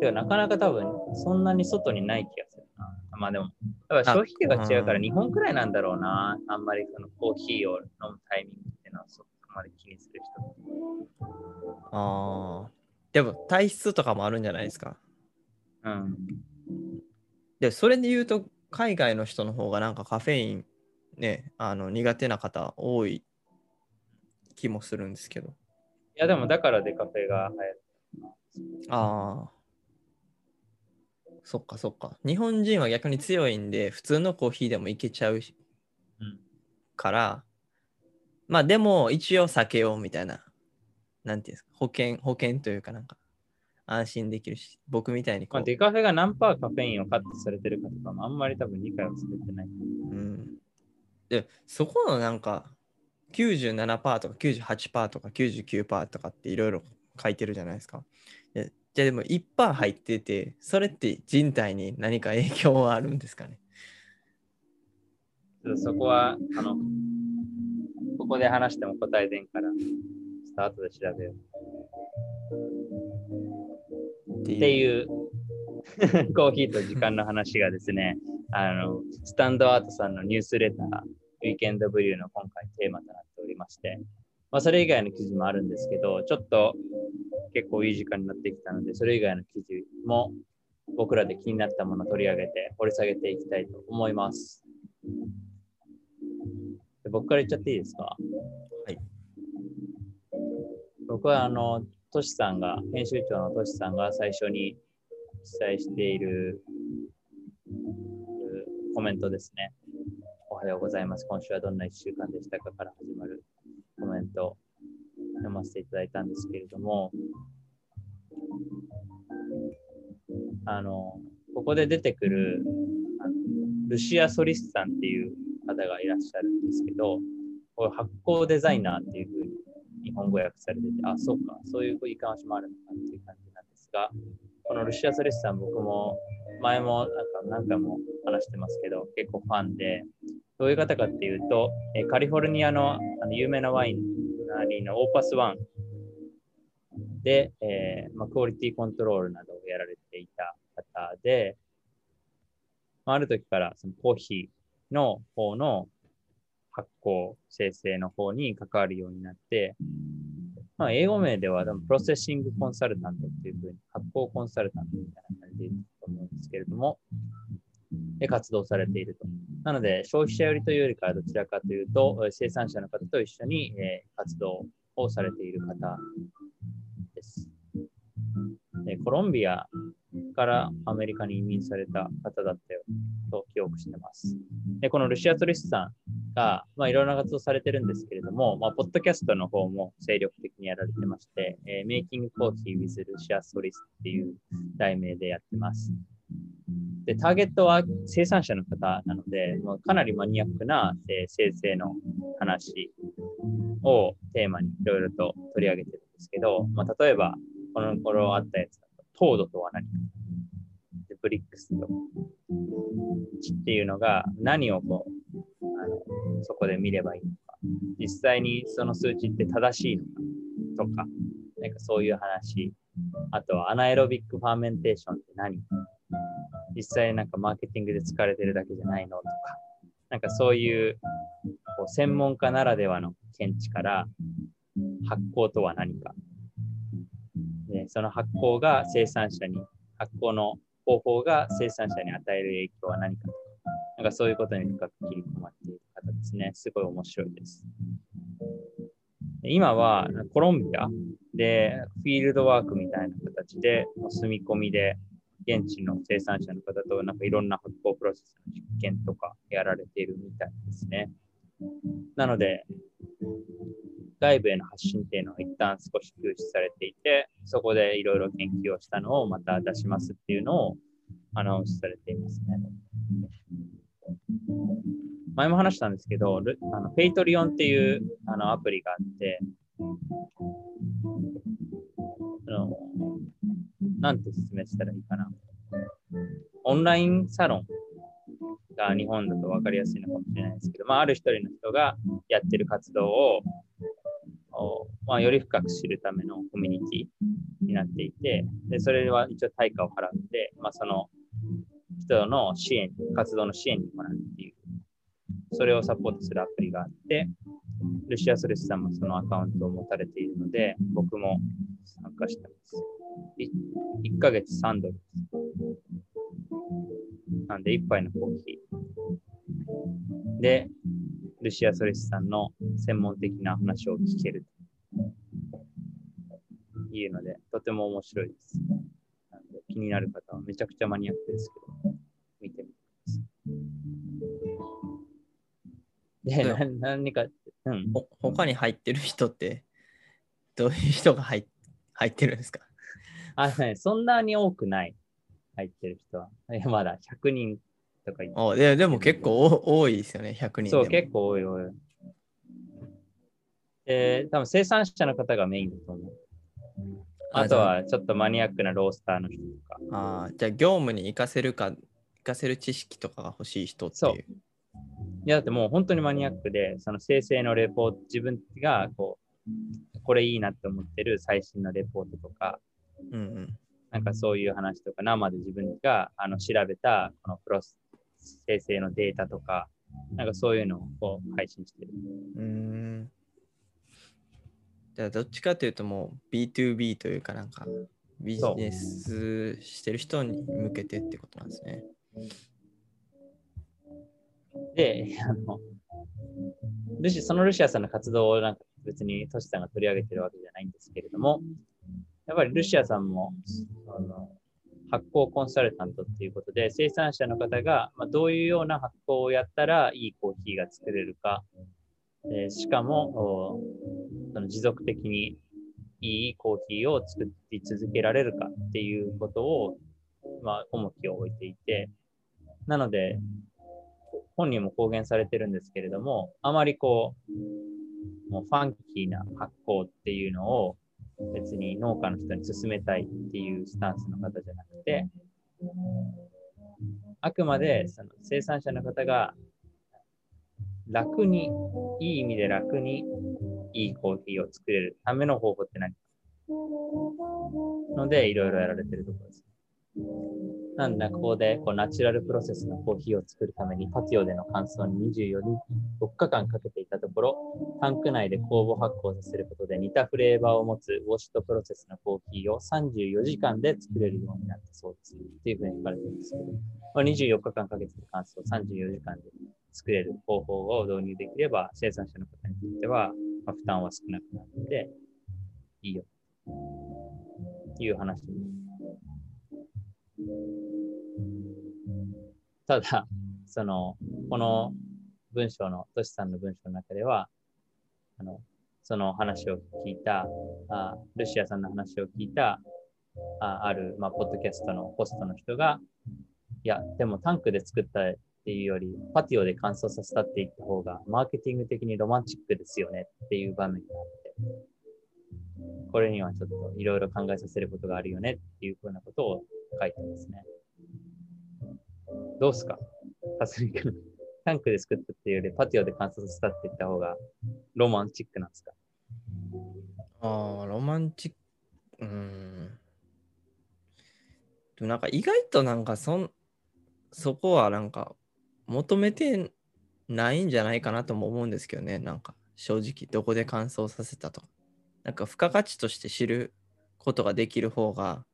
てかなかなか多分そんなに外にない気がするな。まあでも、やっぱ消費量が違うから日本くらいなんだろうな。あんまりそのコーヒーを飲むタイミングっていうのはそこまで気にする人。ああ。でも体質とかもあるんじゃないですか。うん。で、それで言うと海外の人の方がなんかカフェインね、あの苦手な方多い気もするんですけど。いやでもだからデカフェが流行る。ああ。そっかそっか。日本人は逆に強いんで、普通のコーヒーでもいけちゃうから、まあでも一応避けようみたいな、なんていうんですか、保険、保険というかなんか、安心できるし、僕みたいにこう。まあ、デカフェが何パーカフェインをカットされてるかとかもあんまり多分理解はされてない。うん。で、そこのなんか、97%とか98%とか99%とかっていろいろ書いてるじゃないですか。じゃあでも1%入ってて、それって人体に何か影響はあるんですかね？そこは、あの、ここで話しても答えでんから、スタートで調べよう。っていう (laughs) コーヒーと時間の話がですね、あの、スタンドアートさんのニュースレター、ウィーケンドブリューの今回テーマとなっておりまして、まあ、それ以外の記事もあるんですけど、ちょっと結構いい時間になってきたので、それ以外の記事も僕らで気になったものを取り上げて掘り下げていきたいと思います。で僕から言っちゃっていいですか？はい。僕はあの、トシさんが、編集長のトシさんが最初に記載しているコメントですね。おはようございます。今週はどんな1週間でしたかから始まるコメント読ませていただいたんですけれども、あの、ここで出てくるあのルシア・ソリスさんっていう方がいらっしゃるんですけど、これ発酵デザイナーっていうふうに日本語訳されてて、あ、そうか、そういう言い回しもあるのかっていう感じなんですが、このルシア・ソリスさん、僕も前もなんか何回も話してますけど、結構ファンで、どういう方かっていうと、カリフォルニアのあの有名なワインリーのオーパスワンで、えーまあ、クオリティコントロールなどをやられていた方で、ある時からそのコーヒーの方の発酵、生成の方に関わるようになって、まあ、英語名ではプロセッシングコンサルタントっていうふうに発酵コンサルタントみたいな感じで言うと思うんですけれども、で活動されていると。なので、消費者寄りというよりかはどちらかというと、生産者の方と一緒に、え活動をされている方です。でコロンビアからアメリカに移民された方だったよと記憶してます。で、このルシア・トリスさんが、まあ、いろんな活動されてるんですけれども、まあ、ポッドキャストの方も精力的にやられてまして、えー、メイキングコーヒー with ルシア・トリスっていう題名でやってます。で、ターゲットは生産者の方なので、もうかなりマニアックな、えー、生成の話をテーマにいろいろと取り上げてるんですけど、まあ、例えば、この頃あったやつだと、糖度とは何か。で、ブリックスと。値っていうのが何をこう、あのそこで見ればいいのか。実際にその数値って正しいのかとか、なんかそういう話。あとは anaerobic fermentation って何？実際なんかマーケティングで使われてるだけじゃないのとか、なんかそういうこう専門家ならではの見地から発酵とは何か、でその発酵が生産者に、発酵の方法が生産者に与える影響は何かとか、なんかそういうことに深く切り込ですね。すごい面白いです。今はコロンビアでフィールドワークみたいな形で住み込みで現地の生産者の方となんかいろんな発酵プロセスの実験とかやられているみたいですね。なので、外部への発信っていうのは一旦少し休止されていて、そこでいろいろ研究をしたのをまた出しますっていうのをアナウンスされていますね。前も話したんですけど、あの Patreon っていうあのアプリがあって、あのなんて説明したらいいかな。オンラインサロンが日本だと分かりやすいのかもしれないですけど、まあ、ある一人の人がやってる活動を、おまあ、より深く知るためのコミュニティになっていて、でそれは一応対価を払って、まあ、その人の支援、活動の支援にもなるっていう、それをサポートするアプリがあって、ルシア・ソレスさんもそのアカウントを持たれているので、僕も参加してます。1ヶ月3ドルです。なんで、1杯のコーヒー。で、ルシア・ソレスさんの専門的な話を聞けるというので、とても面白いです。なんで気になる方はめちゃくちゃマニアックですけど、で、でな何か、うん。ほ他に入ってる人って、どういう人が入っ入ってるんですか？あのね、そんなに多くない。入ってる人は。まだ100人とかいおででも結構お多いですよね、100人。そう、結構多い多い。えー、多分生産者の方がメインだと思う。あとはちょっとマニアックなロースターの人とか。あーじゃあ業務に活かせるか、活かせる知識とかが欲しい人ってそういう。いや、だってもう本当にマニアックで、その生成のレポート、自分がこう、これいいなって思ってる最新のレポートとか、うんうん。なんかそういう話とか、生で自分があの調べたこのプロ生成のデータとか、なんかそういうのをこう配信してる。うーん。じゃあどっちかというともう B2B というかなんかビジネスしてる人に向けてってことなんですね。で、(laughs) あの、ルシそのルシアさんの活動をなんか別にトシさんが取り上げてるわけじゃないんですけれども、やっぱりルシアさんもあの発酵コンサルタントっていうことで、生産者の方が、ま、どういうような発酵をやったらいいコーヒーが作れるか、えしかもその持続的にいいコーヒーを作り続けられるかっていうことを、まあ、重きを置いていて、なので、本人も公言されてるんですけれども、あまりこう、もうファンキーな発酵っていうのを別に農家の人に勧めたいっていうスタンスの方じゃなくて、あくまでその生産者の方が楽に、いい意味で楽にいいコーヒーを作れるための方法って何かので、いろいろやられてるところです。なんで、ここでこうナチュラルプロセスのコーヒーを作るためにパティオでの乾燥に24日4日間かけていたところ、タンク内で酵母発酵させることで似たフレーバーを持つウォッシュトプロセスのコーヒーを34時間で作れるようになったそうです。っていうふうに書かれてるんですけど、まあ、24日間かけて乾燥34時間で作れる方法を導入できれば、生産者の方にとっては、まあ、負担は少なくなっていいよ。という話です。ただ、その、この文章の、トシさんの文章の中では、あの、その話を聞いた、あルシアさんの話を聞いた、あある、まあ、ポッドキャストのホストの人が、いや、でもタンクで作ったっていうより、パティオで乾燥させたって言った方が、マーケティング的にロマンチックですよねっていう場面があって、これにはちょっといろいろ考えさせることがあるよねっていうふうなことを書いてますね。どうすか？さすみ君。タンクで作ったっていうより、パティオで乾燥させたって言った方がロマンチックなんですか？ああ、ロマンチック。うん。でもなんか意外となんかそん、そこはなんか求めてないんじゃないかなとも思うんですけどね。なんか正直どこで乾燥させたとか。なんか付加価値として知ることができる方が、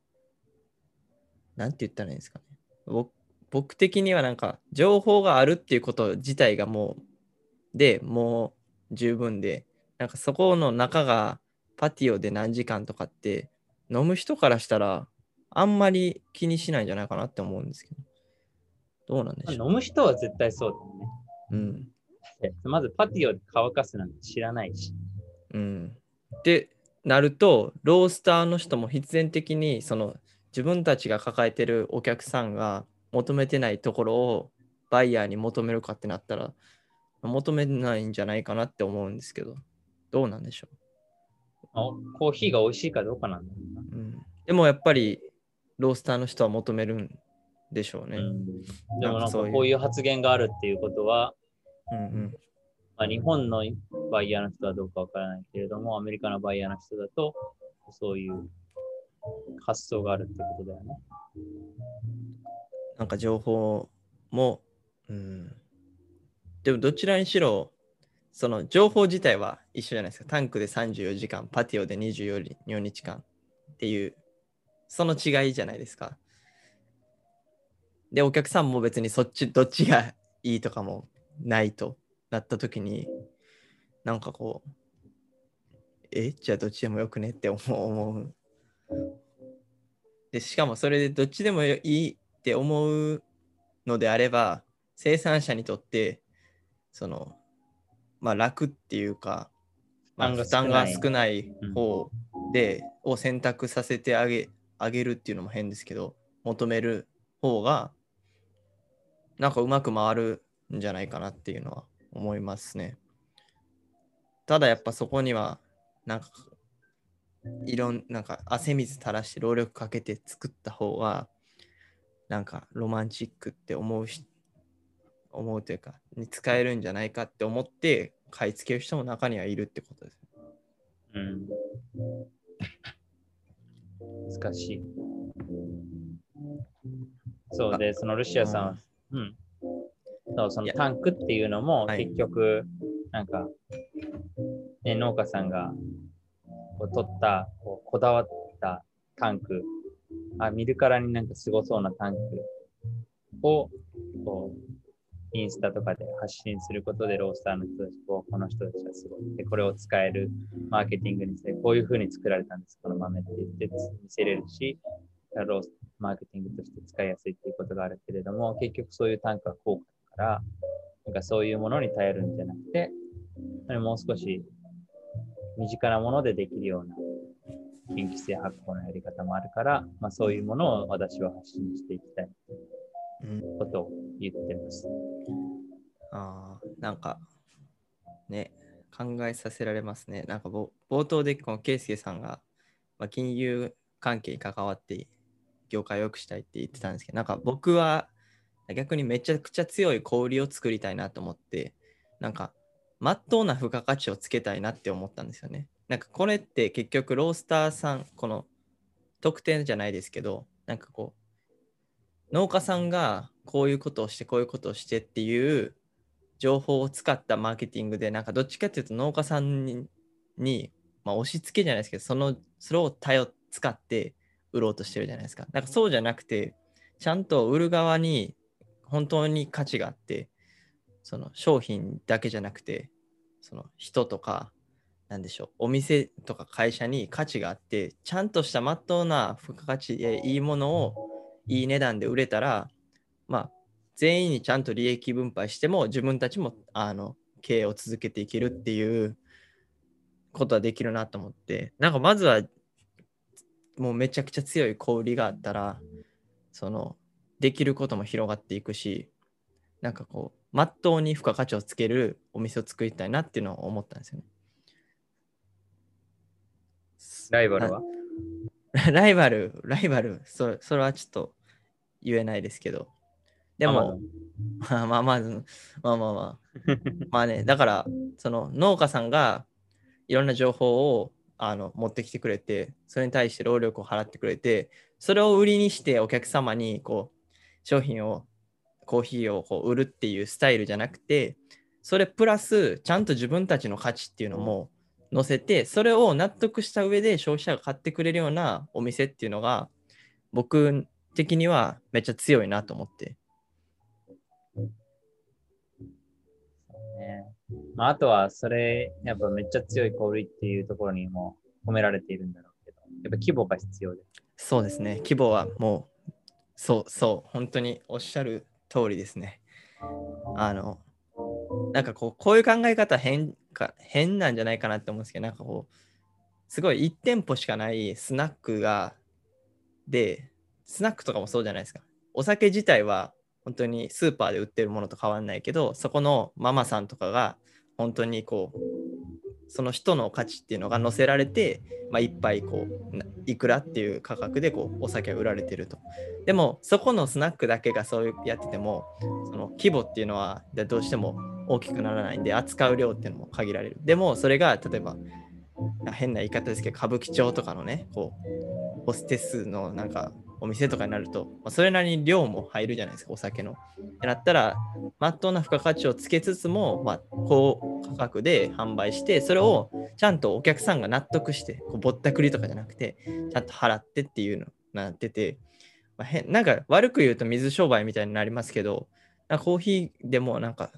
なんて言ったらいいんですかね。僕僕的にはなんか情報があるっていうこと自体がもう、でもう十分で、なんかそこの中がパティオで何時間とかって飲む人からしたらあんまり気にしないんじゃないかなって思うんですけど。どうなんでしょう。飲む人は絶対そうだよね。うん。でまずパティオで乾かすなんて知らないし。うん。で、なると、ロースターの人も必然的に、その自分たちが抱えてるお客さんが求めてないところをバイヤーに求めるかってなったら、求めないんじゃないかなって思うんですけど、どうなんでしょあコーヒーが美味しいかどうかなんだろうな。う。うん、でもやっぱり、ロースターの人は求めるんでしょうね。うん、でもなんかそういうこういう発言があるっていうことは、うんうんまあ、日本のバイヤーの人はどうかわからないけれども、アメリカのバイヤーの人だと、そういう発想があるってことだよね。なんか情報も、うん。でもどちらにしろ、その情報自体は一緒じゃないですか。タンクで34時間、パティオで24日間っていう、その違いじゃないですか。で、お客さんも別にそっち、どっちがいいとかもないとなった時に、なんかこう、え？じゃあどっちでもよくね？って思う。で、しかもそれでどっちでもいいって思うのであれば、生産者にとって、その、まあ楽っていうか、まあ、負負担が少少ない方で、を選択させてあげあげるっていうのも変ですけど、求める方が、なんかうまく回るんじゃないかなっていうのは思いますね。ただやっぱそこには、なんか、いろんなんか汗水垂らして労力かけて作った方が、なんかロマンチックって思うし、思うというか、に使えるんじゃないかって思って買い付ける人も中にはいるってことです。うん。難しい。そうで、そのルシアさんは、うん。そう、そのタンクっていうのもはい結局、なんか、ね、農家さんがこう取った、こうこだわったタンク、あ見るからになんかすごそうなタンクを、こう、インスタとかで発信することでロースターの人たちを、この人たちはすごい。で、これを使えるマーケティングにして、こういう風に作られたんです、この豆って言って見せれるし、ロースマーケティングとして使いやすいっていうことがあるけれども、結局そういう単価が高価だから、なんかそういうものに頼るんじゃなくて、もう少し身近なものでできるような研究性発酵のやり方もあるから、まあ、そういうものを私は発信していきたいう、ことを言ってます。ああ、なんか、ね、考えさせられますね。なんか冒頭でこの圭介さんが、まあ、金融関係に関わって業界を良くしたいって言ってたんですけど、なんか僕は逆にめちゃくちゃ強い小売りを作りたいなと思って、なんか、まっとうな付加価値をつけたいなって思ったんですよね。なんかこれって結局ロースターさん、この特定じゃないですけど、なんかこう、農家さんがこういうことをしてこういうことをしてっていう情報を使ったマーケティングでなんかどっちかっていうと農家さんにに、まあ、押し付けじゃないですけどそのそれを頼使って売ろうとしてるじゃないですか。なんかそうじゃなくてちゃんと売る側に本当に価値があってその商品だけじゃなくてその人とかなんでしょうお店とか会社に価値があってちゃんとしたまっとうな付加価値でいいものをいい値段で売れたらまあ全員にちゃんと利益分配しても自分たちもあの経営を続けていけるっていうことはできるなと思ってなんかまずはもうめちゃくちゃ強い小売りがあったらそのできることも広がっていくしなんかこうまっとうに付加価値をつけるお店を作りたいなっていうのを思ったんですよね。ライバルは？ライバル、ライバル、そそれはちょっと言えないですけど。でも、まあまあまあ、まあまあまあ。(laughs) まあね、だから、その農家さんがいろんな情報をあの持ってきてくれて、それに対して労力を払ってくれて、それを売りにしてお客様にこう商品を、コーヒーをこう売るっていうスタイルじゃなくて、それプラス、ちゃんと自分たちの価値っていうのも載せて、それを納得した上で消費者が買ってくれるようなお店っていうのが、僕的にはめっちゃ強いなと思って。ねまあ、あとは、それ、やっぱめっちゃ強い小売りっていうところにも込められているんだろうけど、やっぱ規模が必要で。そうですね。規模はもう、そうそう、本当におっしゃる通りですね。あの、なんかこう、こういう考え方変か変なんじゃないかなって思うんですけど、なんかこう、すごい1店舗しかないスナックが、で、スナックとかもそうじゃないですか。お酒自体は本当にスーパーで売ってるものと変わんないけど、そこのママさんとかが本当にこう、その人の価値っていうのが載せられて、まあ、一杯こういくらっていう価格でこうお酒が売られてると。でもそこのスナックだけがそうやっててもその規模っていうのはどうしても大きくならないんで扱う量っていうのも限られる。でもそれが例えば変な言い方ですけど歌舞伎町とかのねこうホステスのなんかお店とかになると、まあ、それなりに量も入るじゃないですか、お酒の。ってなったら、まっとうな付加価値をつけつつも、まあ、高価格で販売して、それをちゃんとお客さんが納得して、こうぼったくりとかじゃなくて、ちゃんと払ってっていうのなってて、まあ、変なんか悪く言うと水商売みたいになりますけど、なコーヒーでもなんか、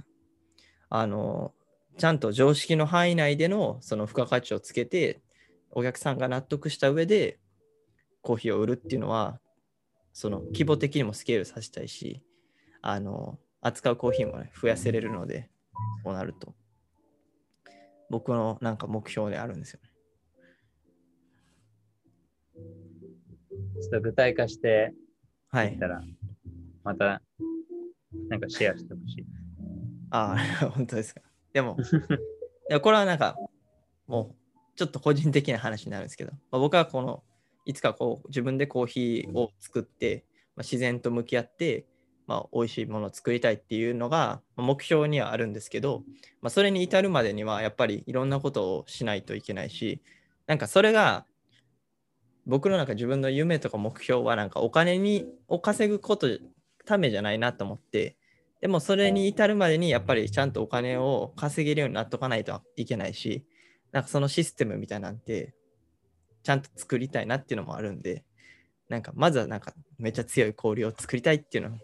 あの、ちゃんと常識の範囲内でのその付加価値をつけて、お客さんが納得した上でコーヒーを売るっていうのはその規模的にもスケールさせたいし、あの、扱うコーヒーも、ね、増やせれるので、そうなると、僕のなんか目標であるんですよね。ちょっと具体化してはいいた。ら、また、なんかシェアしてほしい。ああ、(laughs) 本当ですか。でも、いやこれはなんか、もう、ちょっと個人的な話になるんですけど、まあ、僕はこのいつかこう自分でコーヒーを作って、まあ、自然と向き合って、まあ、美味しいものを作りたいっていうのが目標にはあるんですけど、まあ、それに至るまでにはやっぱりいろんなことをしないといけないしなんかそれが僕のなんか自分の夢とか目標はなんかお金にを稼ぐことためじゃないなと思ってでもそれに至るまでにやっぱりちゃんとお金を稼げるようになっとかないといけないしなんかそのシステムみたいなんてちゃんと作りたいなっていうのもあるんで、なんかまずはなんかめっちゃ強い氷を作りたいっていうのを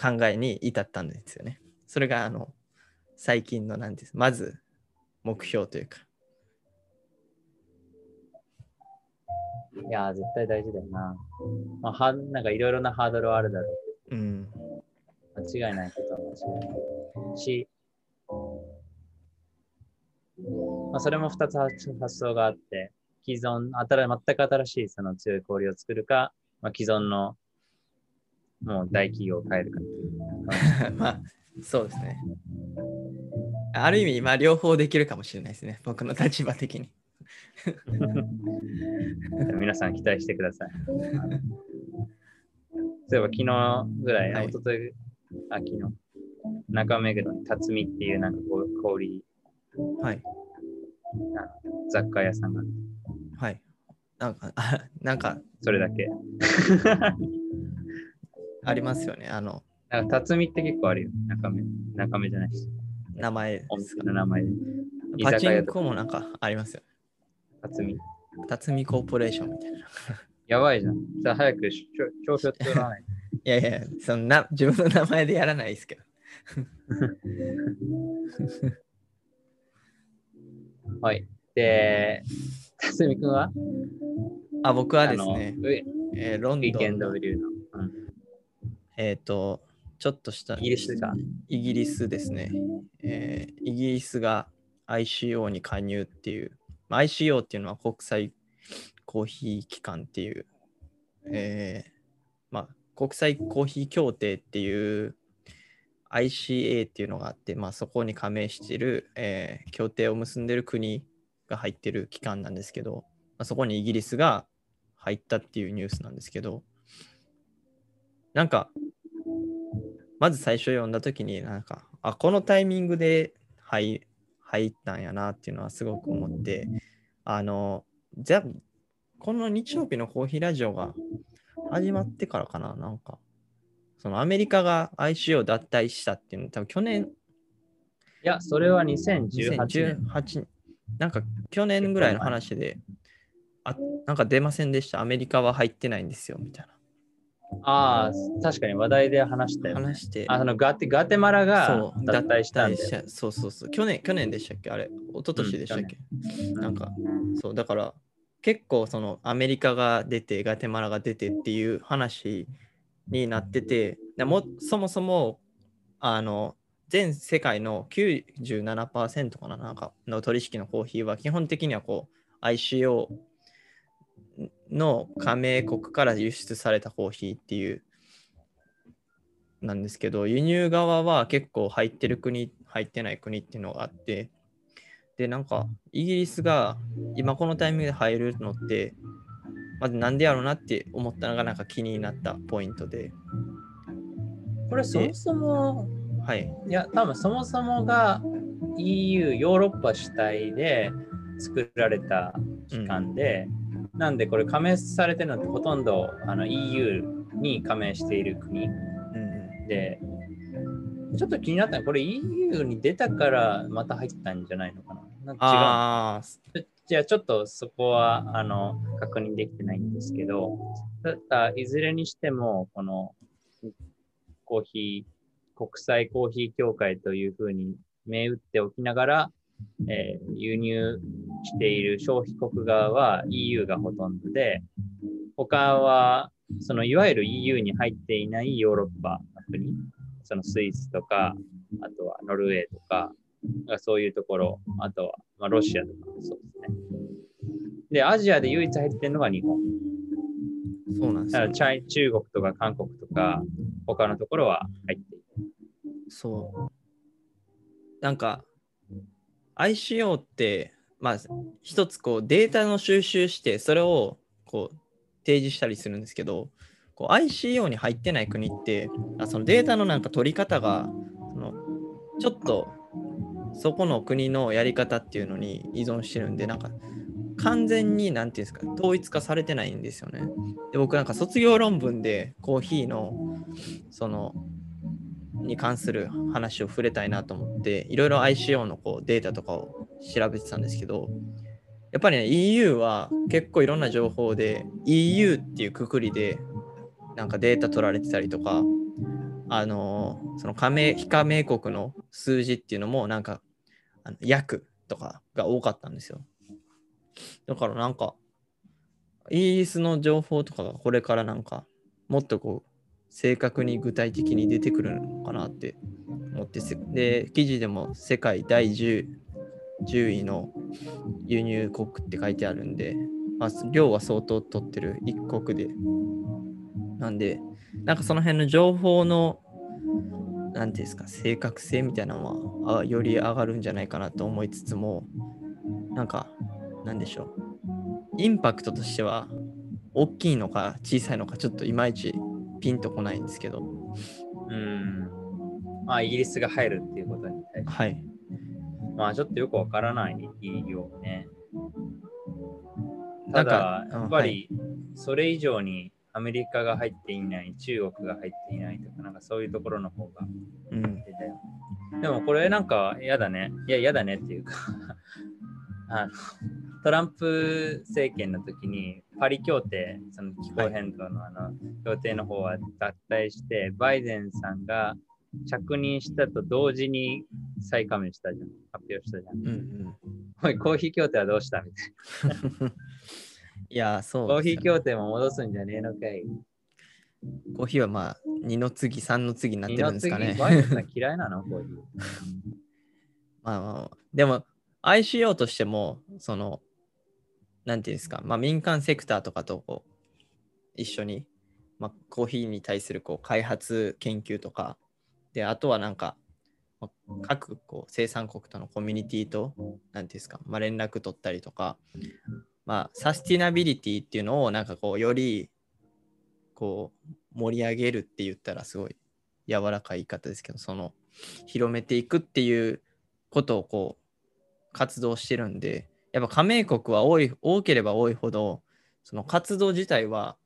考えに至ったんですよね。それがあの最近のなんです。まず目標というか。いや、絶対大事だよな。まあ、はなんかいろいろなハードルはあるだろううん。間違いないことは間違いない。し、まあ、それも2つ発想があって、既存、新全く新しいその強い氷を作るか、まあ、既存のもう大企業を変えるか。(laughs) まあ、そうですね。ある意味、まあ両方できるかもしれないですね。僕の立場的に。(laughs) 皆さん期待してください。例えば昨日ぐらい、はい一昨日あ、昨日、中目黒に辰巳っていうなんかこう氷、はい。雑貨屋さんがあって、はい。なんか、あ (laughs) なんかそれだけ。(laughs) ありますよね。あの、なんか辰巳って結構あるよ。中目、中目じゃないし。名前お店の名前パチンコもなんかありますよ。辰巳。辰巳コーポレーションみたいな。(laughs) やばいじゃん。じゃあ早くしょ商標取らない。いやいや、そんな自分の名前でやらないですけど。はい。で、辰巳くんは？あ、僕はですねえーロンドウィーケンンの、ドブリューの。うんえっ、と、ちょっとしたイギリスか。イギリスですね。えーイギリスが ICO に加入っていう、まあ ICO っていうのは国際コーヒー機関っていう、えーまあ、国際コーヒー協定っていう ICA っていうのがあって、まあ、そこに加盟している、えー協定を結んでる国が入ってる機関なんですけど、まあ、そこにイギリスが入ったっていうニュースなんですけど、なんか、まず最初読んだ時になんかあこのタイミングで入入ったんやなっていうのはすごく思ってあのじゃあこの日曜日のコーヒーラジオが始まってからかななんかそのアメリカが ICO 脱退したっていうの多分去年いや、それは2018年。2018なんか去年ぐらいの話であなんか出ませんでした？アメリカは入ってないんですよみたいああ、確かに話題で話したなよ、ね。話して。あそのガテガテマラが脱退したんで。しそうそうそう。去年去年でしたっけ？あれ一昨年でしたっけ、なんかそうだから結構そのアメリカが出てガテマラが出てっていう話になっててでもそもそもあの全世界の97%かななんかの取引のコーヒーは基本的にはこう ICO の加盟国から輸出されたコーヒーっていうなんですけど輸入側は結構入ってる国入ってない国っていうのがあってでなんかイギリスが今このタイミングで入るのってまずなんでやろうなって思ったのがなんか気になったポイントで。これそもそも、はい。いや、多分そもそもが EU、ヨーロッパ主体で作られた機関で、なんでこれ加盟されてるのってほとんどあの EU に加盟している国うんで、ちょっと気になったのは、これ EU に出たからまた入ったんじゃないのかな？なんか違うじゃあちょっとそこはあの確認できてないんですけど、ただいずれにしても、このコーヒー、国際コーヒー協会というふうに銘打っておきながら、えー輸入している消費国側は EU がほとんどで、他はそのいわゆる EU に入っていないヨーロッパの国、そのスイスとか、あとはノルウェーとか、そういうところ、あとは、まあ、ロシアとかもそうですね。で、アジアで唯一入ってるのが日本。そうなんですよだからチャイ中国とか韓国とか、他のところは入って。そう。なんか、ICO って、まあ、一つこうデータの収集して、それをこう提示したりするんですけど、こう ICO に入ってない国って、あそのデータのなんか取り方が、そのちょっとそこの国のやり方っていうのに依存してるんで、なんか完全に、なんていうんですか、統一化されてないんですよね。で、僕なんか卒業論文でコーヒーの、その、に関する話を触れたいなと思っていろいろ ICO のこうデータとかを調べてたんですけどやっぱりね EU は結構いろんな情報で EU っていうくくりでなんかデータ取られてたりとかあのーその加盟非加盟国の数字っていうのもなんかあの約とかが多かったんですよ。だからなんかイギリスの情報とかがこれからなんかもっとこう正確に具体的に出てくるのかなって思ってで記事でも世界第 10, 10位の輸入国って書いてあるんで、まあ、量は相当取ってる一国で。なんでなんかその辺の情報のなんていうんですか正確性みたいなのはあより上がるんじゃないかなと思いつつもなんかなんでしょう。インパクトとしては大きいのか小さいのかちょっといまいちピンとこないんですけど、うん。まあ、イギリスが入るっていうことに対して、はい。まあ、ちょっとよくわからないよね。ただか、、やっぱり、それ以上にアメリカが入っていない、中国が入っていないとか、なんかそういうところの方がうん、出たよ。でもこれなんか嫌だね。いや、嫌だねっていうか (laughs) あの、トランプ政権の時にパリ協定、その気候変動のあの協定の方は脱退して、バイデンさんが着任したと同時に再加盟したじゃん。発表したじゃん。うん、うん。おい、コーヒー協定はどうしたみたい (laughs) いや、そうな。コーヒー協定も戻すんじゃねえのかい。コーヒーはまあ、2の次、3の次になってるんですかねバイデンさん嫌いなの？コーヒー。(laughs) まあ、でも ICO としても、その、なんていうんですか、まあ民間セクターとかとこう一緒に、まあ、コーヒーに対するこう開発研究とか、で、あとはなんか、各こう生産国とのコミュニティと、なんていうんですか、まあ、連絡取ったりとか、まあ、サスティナビリティっていうのをなんかこう、よりこう、盛り上げるって言ったらすごい柔らかい言い方ですけど、その、広めていくっていうことをこう活動してるんでやっぱ加盟国は多い多ければ多いほどその活動自体は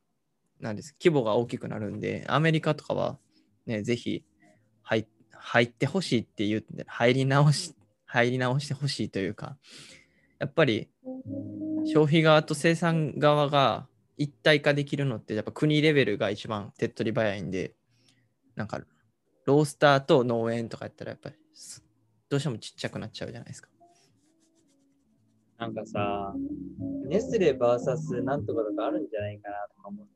なんです規模が大きくなるんでアメリカとかはねぜひ入入ってほしいって言って入り直し入り直してほしいというかやっぱり消費側と生産側が一体化できるのってやっぱ国レベルが一番手っ取り早いんでなんかロースターと農園とかやったらやっぱりどうしてもちっちゃくなっちゃうじゃないですか。なんかさ、ネスレ VS なんとかとかあるんじゃないかなとか思う。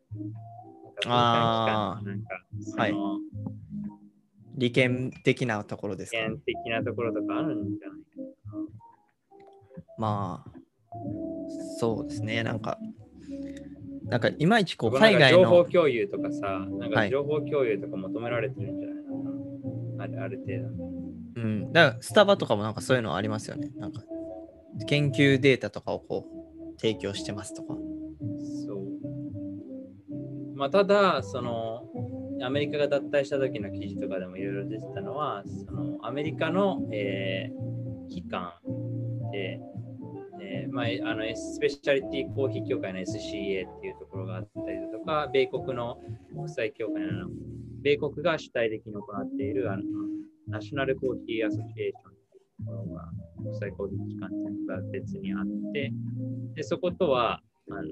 あーなんか、はい利権的なところですか、利権的なところとかあるんじゃないまあ、そうですね。なんか、なんかいまいちこうかな。海外情報の、共有とかさ、なんはいか情報共有とか求められてるんじゃないのかな。あるある程度。うん、だからスタバとかもなんかそういうのありますよね。なんか研究データとかをこう提供してますとか。そう。まあ、ただ、その、アメリカが脱退した時の記事とかでもいろいろ出てたのは、そのアメリカの、えー機関で、えーまあ、あのスペシャリティコーヒー協会の SCA っていうところがあったりだとか、米国の国際協会の、米国が主体的に行っているあのナショナルコーヒーアソシエーションころが、国際コーヒー機関っていうのが別にあって、でそことはあの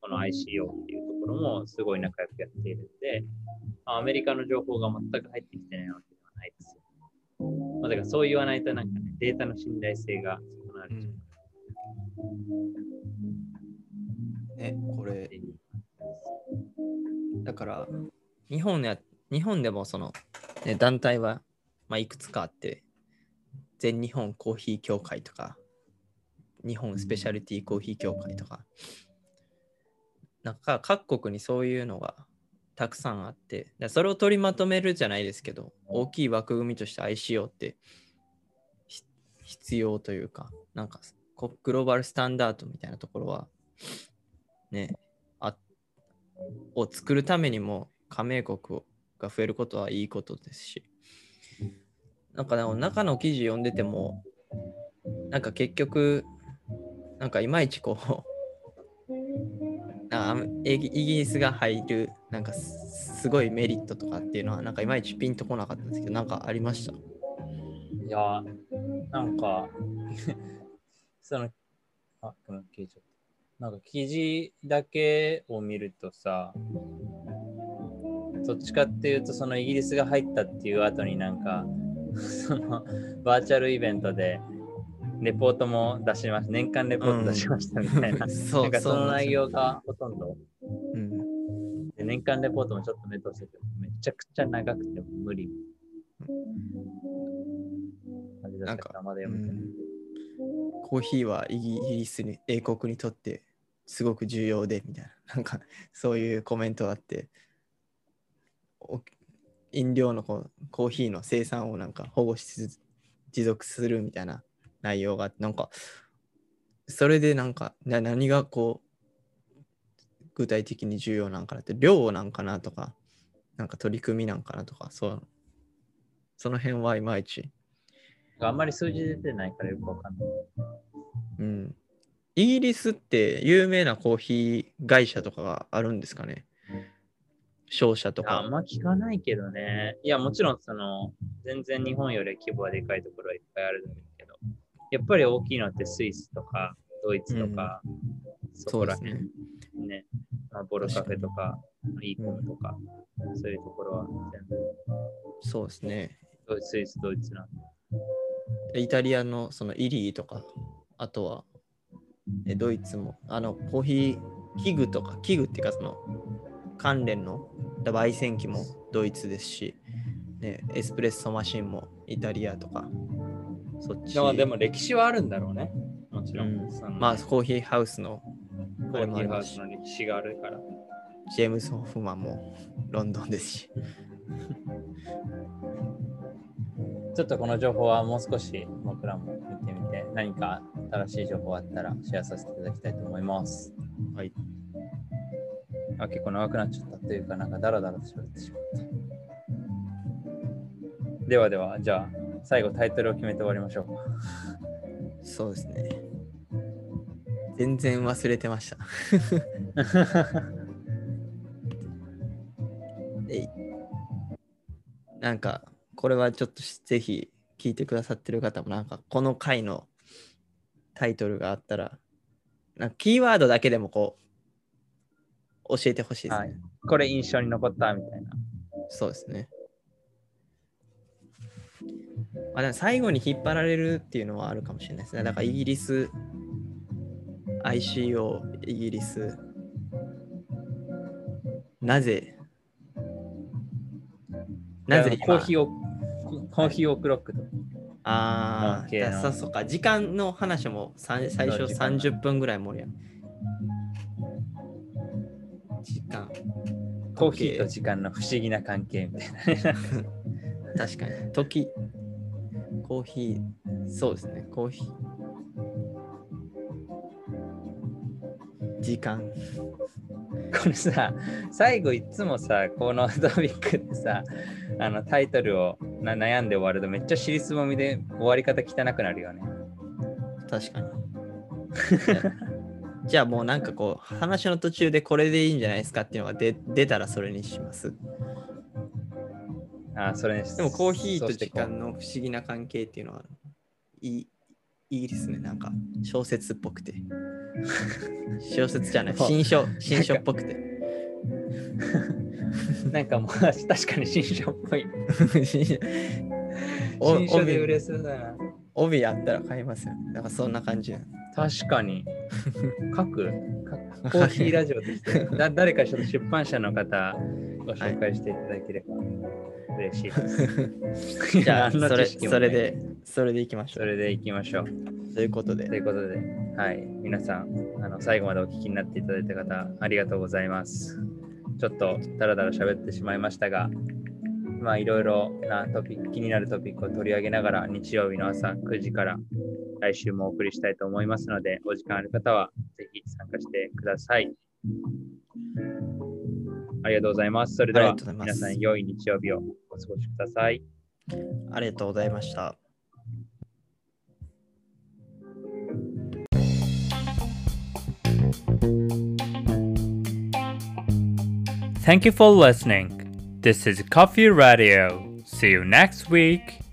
この ICO っていうところもすごい仲良くやっているので、まあアメリカの情報が全く入ってきてないわけではないですよ。まあ、だからそう言わないとなんかね、データの信頼性が損なわれちゃう。ね、これ。だから日本や日本でもその、ね、団体は、まあ、いくつかあって、全日本コーヒー協会とか、日本スペシャリティーコーヒー協会とか、なんか各国にそういうのがたくさんあって、でそれを取りまとめるじゃないですけど、大きい枠組みとして ICO って必要というか、なんかグローバルスタンダードみたいなところは、ね、あを作るためにも加盟国が増えることはいいことですし、なんかでも中の記事読んでても、なんか結局、なんかいまいちこう、(laughs) なんかイギリスが入る、なんかすごいメリットとかっていうのは、なんかいまいちピンとこなかったんですけど、なんかありました？いや、なんか、(laughs) その、あ、ごめん、消えちゃった。なんか記事だけを見るとさ、どっちかっていうと、そのイギリスが入ったっていう後になんか、そのバーチャルイベントで、レポートも出しました、年間レポート出しましたみたいな、そうなんかその内容がほとんど、うん、で年間レポートもちょっと目通してて、めちゃくちゃ長くても無理。感じだったからまだ読。コーヒーはイギリスに、英国にとってすごく重要で、みたいな、なんかそういうコメントがあって、お飲料のこうコーヒーの生産をなんか保護しつつ持続するみたいな内容があって、なんか、それでなんか、な何がこう、具体的に重要なんかなって、量なんかなとか、なんか取り組みなんかなとか、そう、その辺はいまいちあんまり数字出てないからよくわかんない。うん。イギリスって有名なコーヒー会社とかがあるんですかね？商社とか。あんま聞かないけどね。いや、もちろんその、全然日本より規模はでかいところはいっぱいあるんだけど、やっぱり大きいのってスイスとか、ドイツとか、そこら辺ね。ねまあ、ボロカフェとか、イーコムとか、そういうところは全部そうですね。ドイツ、スイス、ドイツなんでイタリアのそのイリーとか、あとはえドイツも、あのコーヒー器具とか、器具っていうかその関連の焙煎機もドイツですし、ね、エスプレッソマシンもイタリアとか、そっち。まあでも歴史はあるんだろうね。もちろん。うんまあコーヒーハウスのコーヒーハウしスの歴史があるから。ジェームス・ホフマンもロンドンですし。(laughs) ちょっとこの情報はもう少し僕らも見てみて、何か新しい情報あったらシェアさせていただきたいと思います。はい。あ結構長くなっちゃったというか、なんかダラダラと喋ってしまった。ではでは、じゃあ最後タイトルを決めて終わりましょう。そうですね。全然忘れてました。(laughs) でなんか、これはちょっとしぜひ聞いてくださってる方も、なんか、この回のタイトルがあったら、なんかキーワードだけでもこう、教えてほしいですね。はいこれ印象に残ったみたいな。そうですね。まあ、でも最後に引っ張られるっていうのはあるかもしれないですね。だからイギリス、ICO、イギリス、なぜ？なぜ今？コーヒーを、コーヒーオクロックと。ああ、そうか。時間の話も最初そう時間30分ぐらい盛りやん。コーヒーと時間の不思議な関係みたいな。(laughs) 確かに。時、コーヒー、そうですね。コーヒー。時間。これさ、最後いつもさ、このトピックでさ、あのタイトルをな悩んで終わるとめっちゃ尻すぼみで終わり方汚くなるよね。確かに。(laughs) じゃあもうなんかこう、話の途中でこれでいいんじゃないですかっていうのが出出たらそれにします。あ、それにでもコーヒーと時間の不思議な関係っていうのはいいいいですね。なんか小説っぽくて。(laughs) 小説じゃない、新書、新書っぽくて。(laughs) なんかもう確かに新書っぽい。(laughs) 新書で売帯れそうだな。帯あったら買いますよ。だからそんな感じ。確かに。(laughs) 書くコーヒーラジオとしてだ誰かちょっと出版社の方ご紹介していただければ嬉しいです。(laughs) じゃあ、それそれで、それでいきましょ。そうれでいきましょう。ということでとい、うことで、はい、皆さん、あの最後までお聞きになっていただいた方、ありがとうございます。ちょっとだらだら喋ってしまいましたが、まあ、いろいろなトピック、気になるトピックを取り上げながら、日曜日の朝9時から来週もお送りしたいと思いますので、お時間ある方はぜひ参加してください。ありがとうございます。それでは皆さん、良い日曜日をお過ごしください。ありがとうございました。Thank you for listening. This is Coffee Radio. See you next week.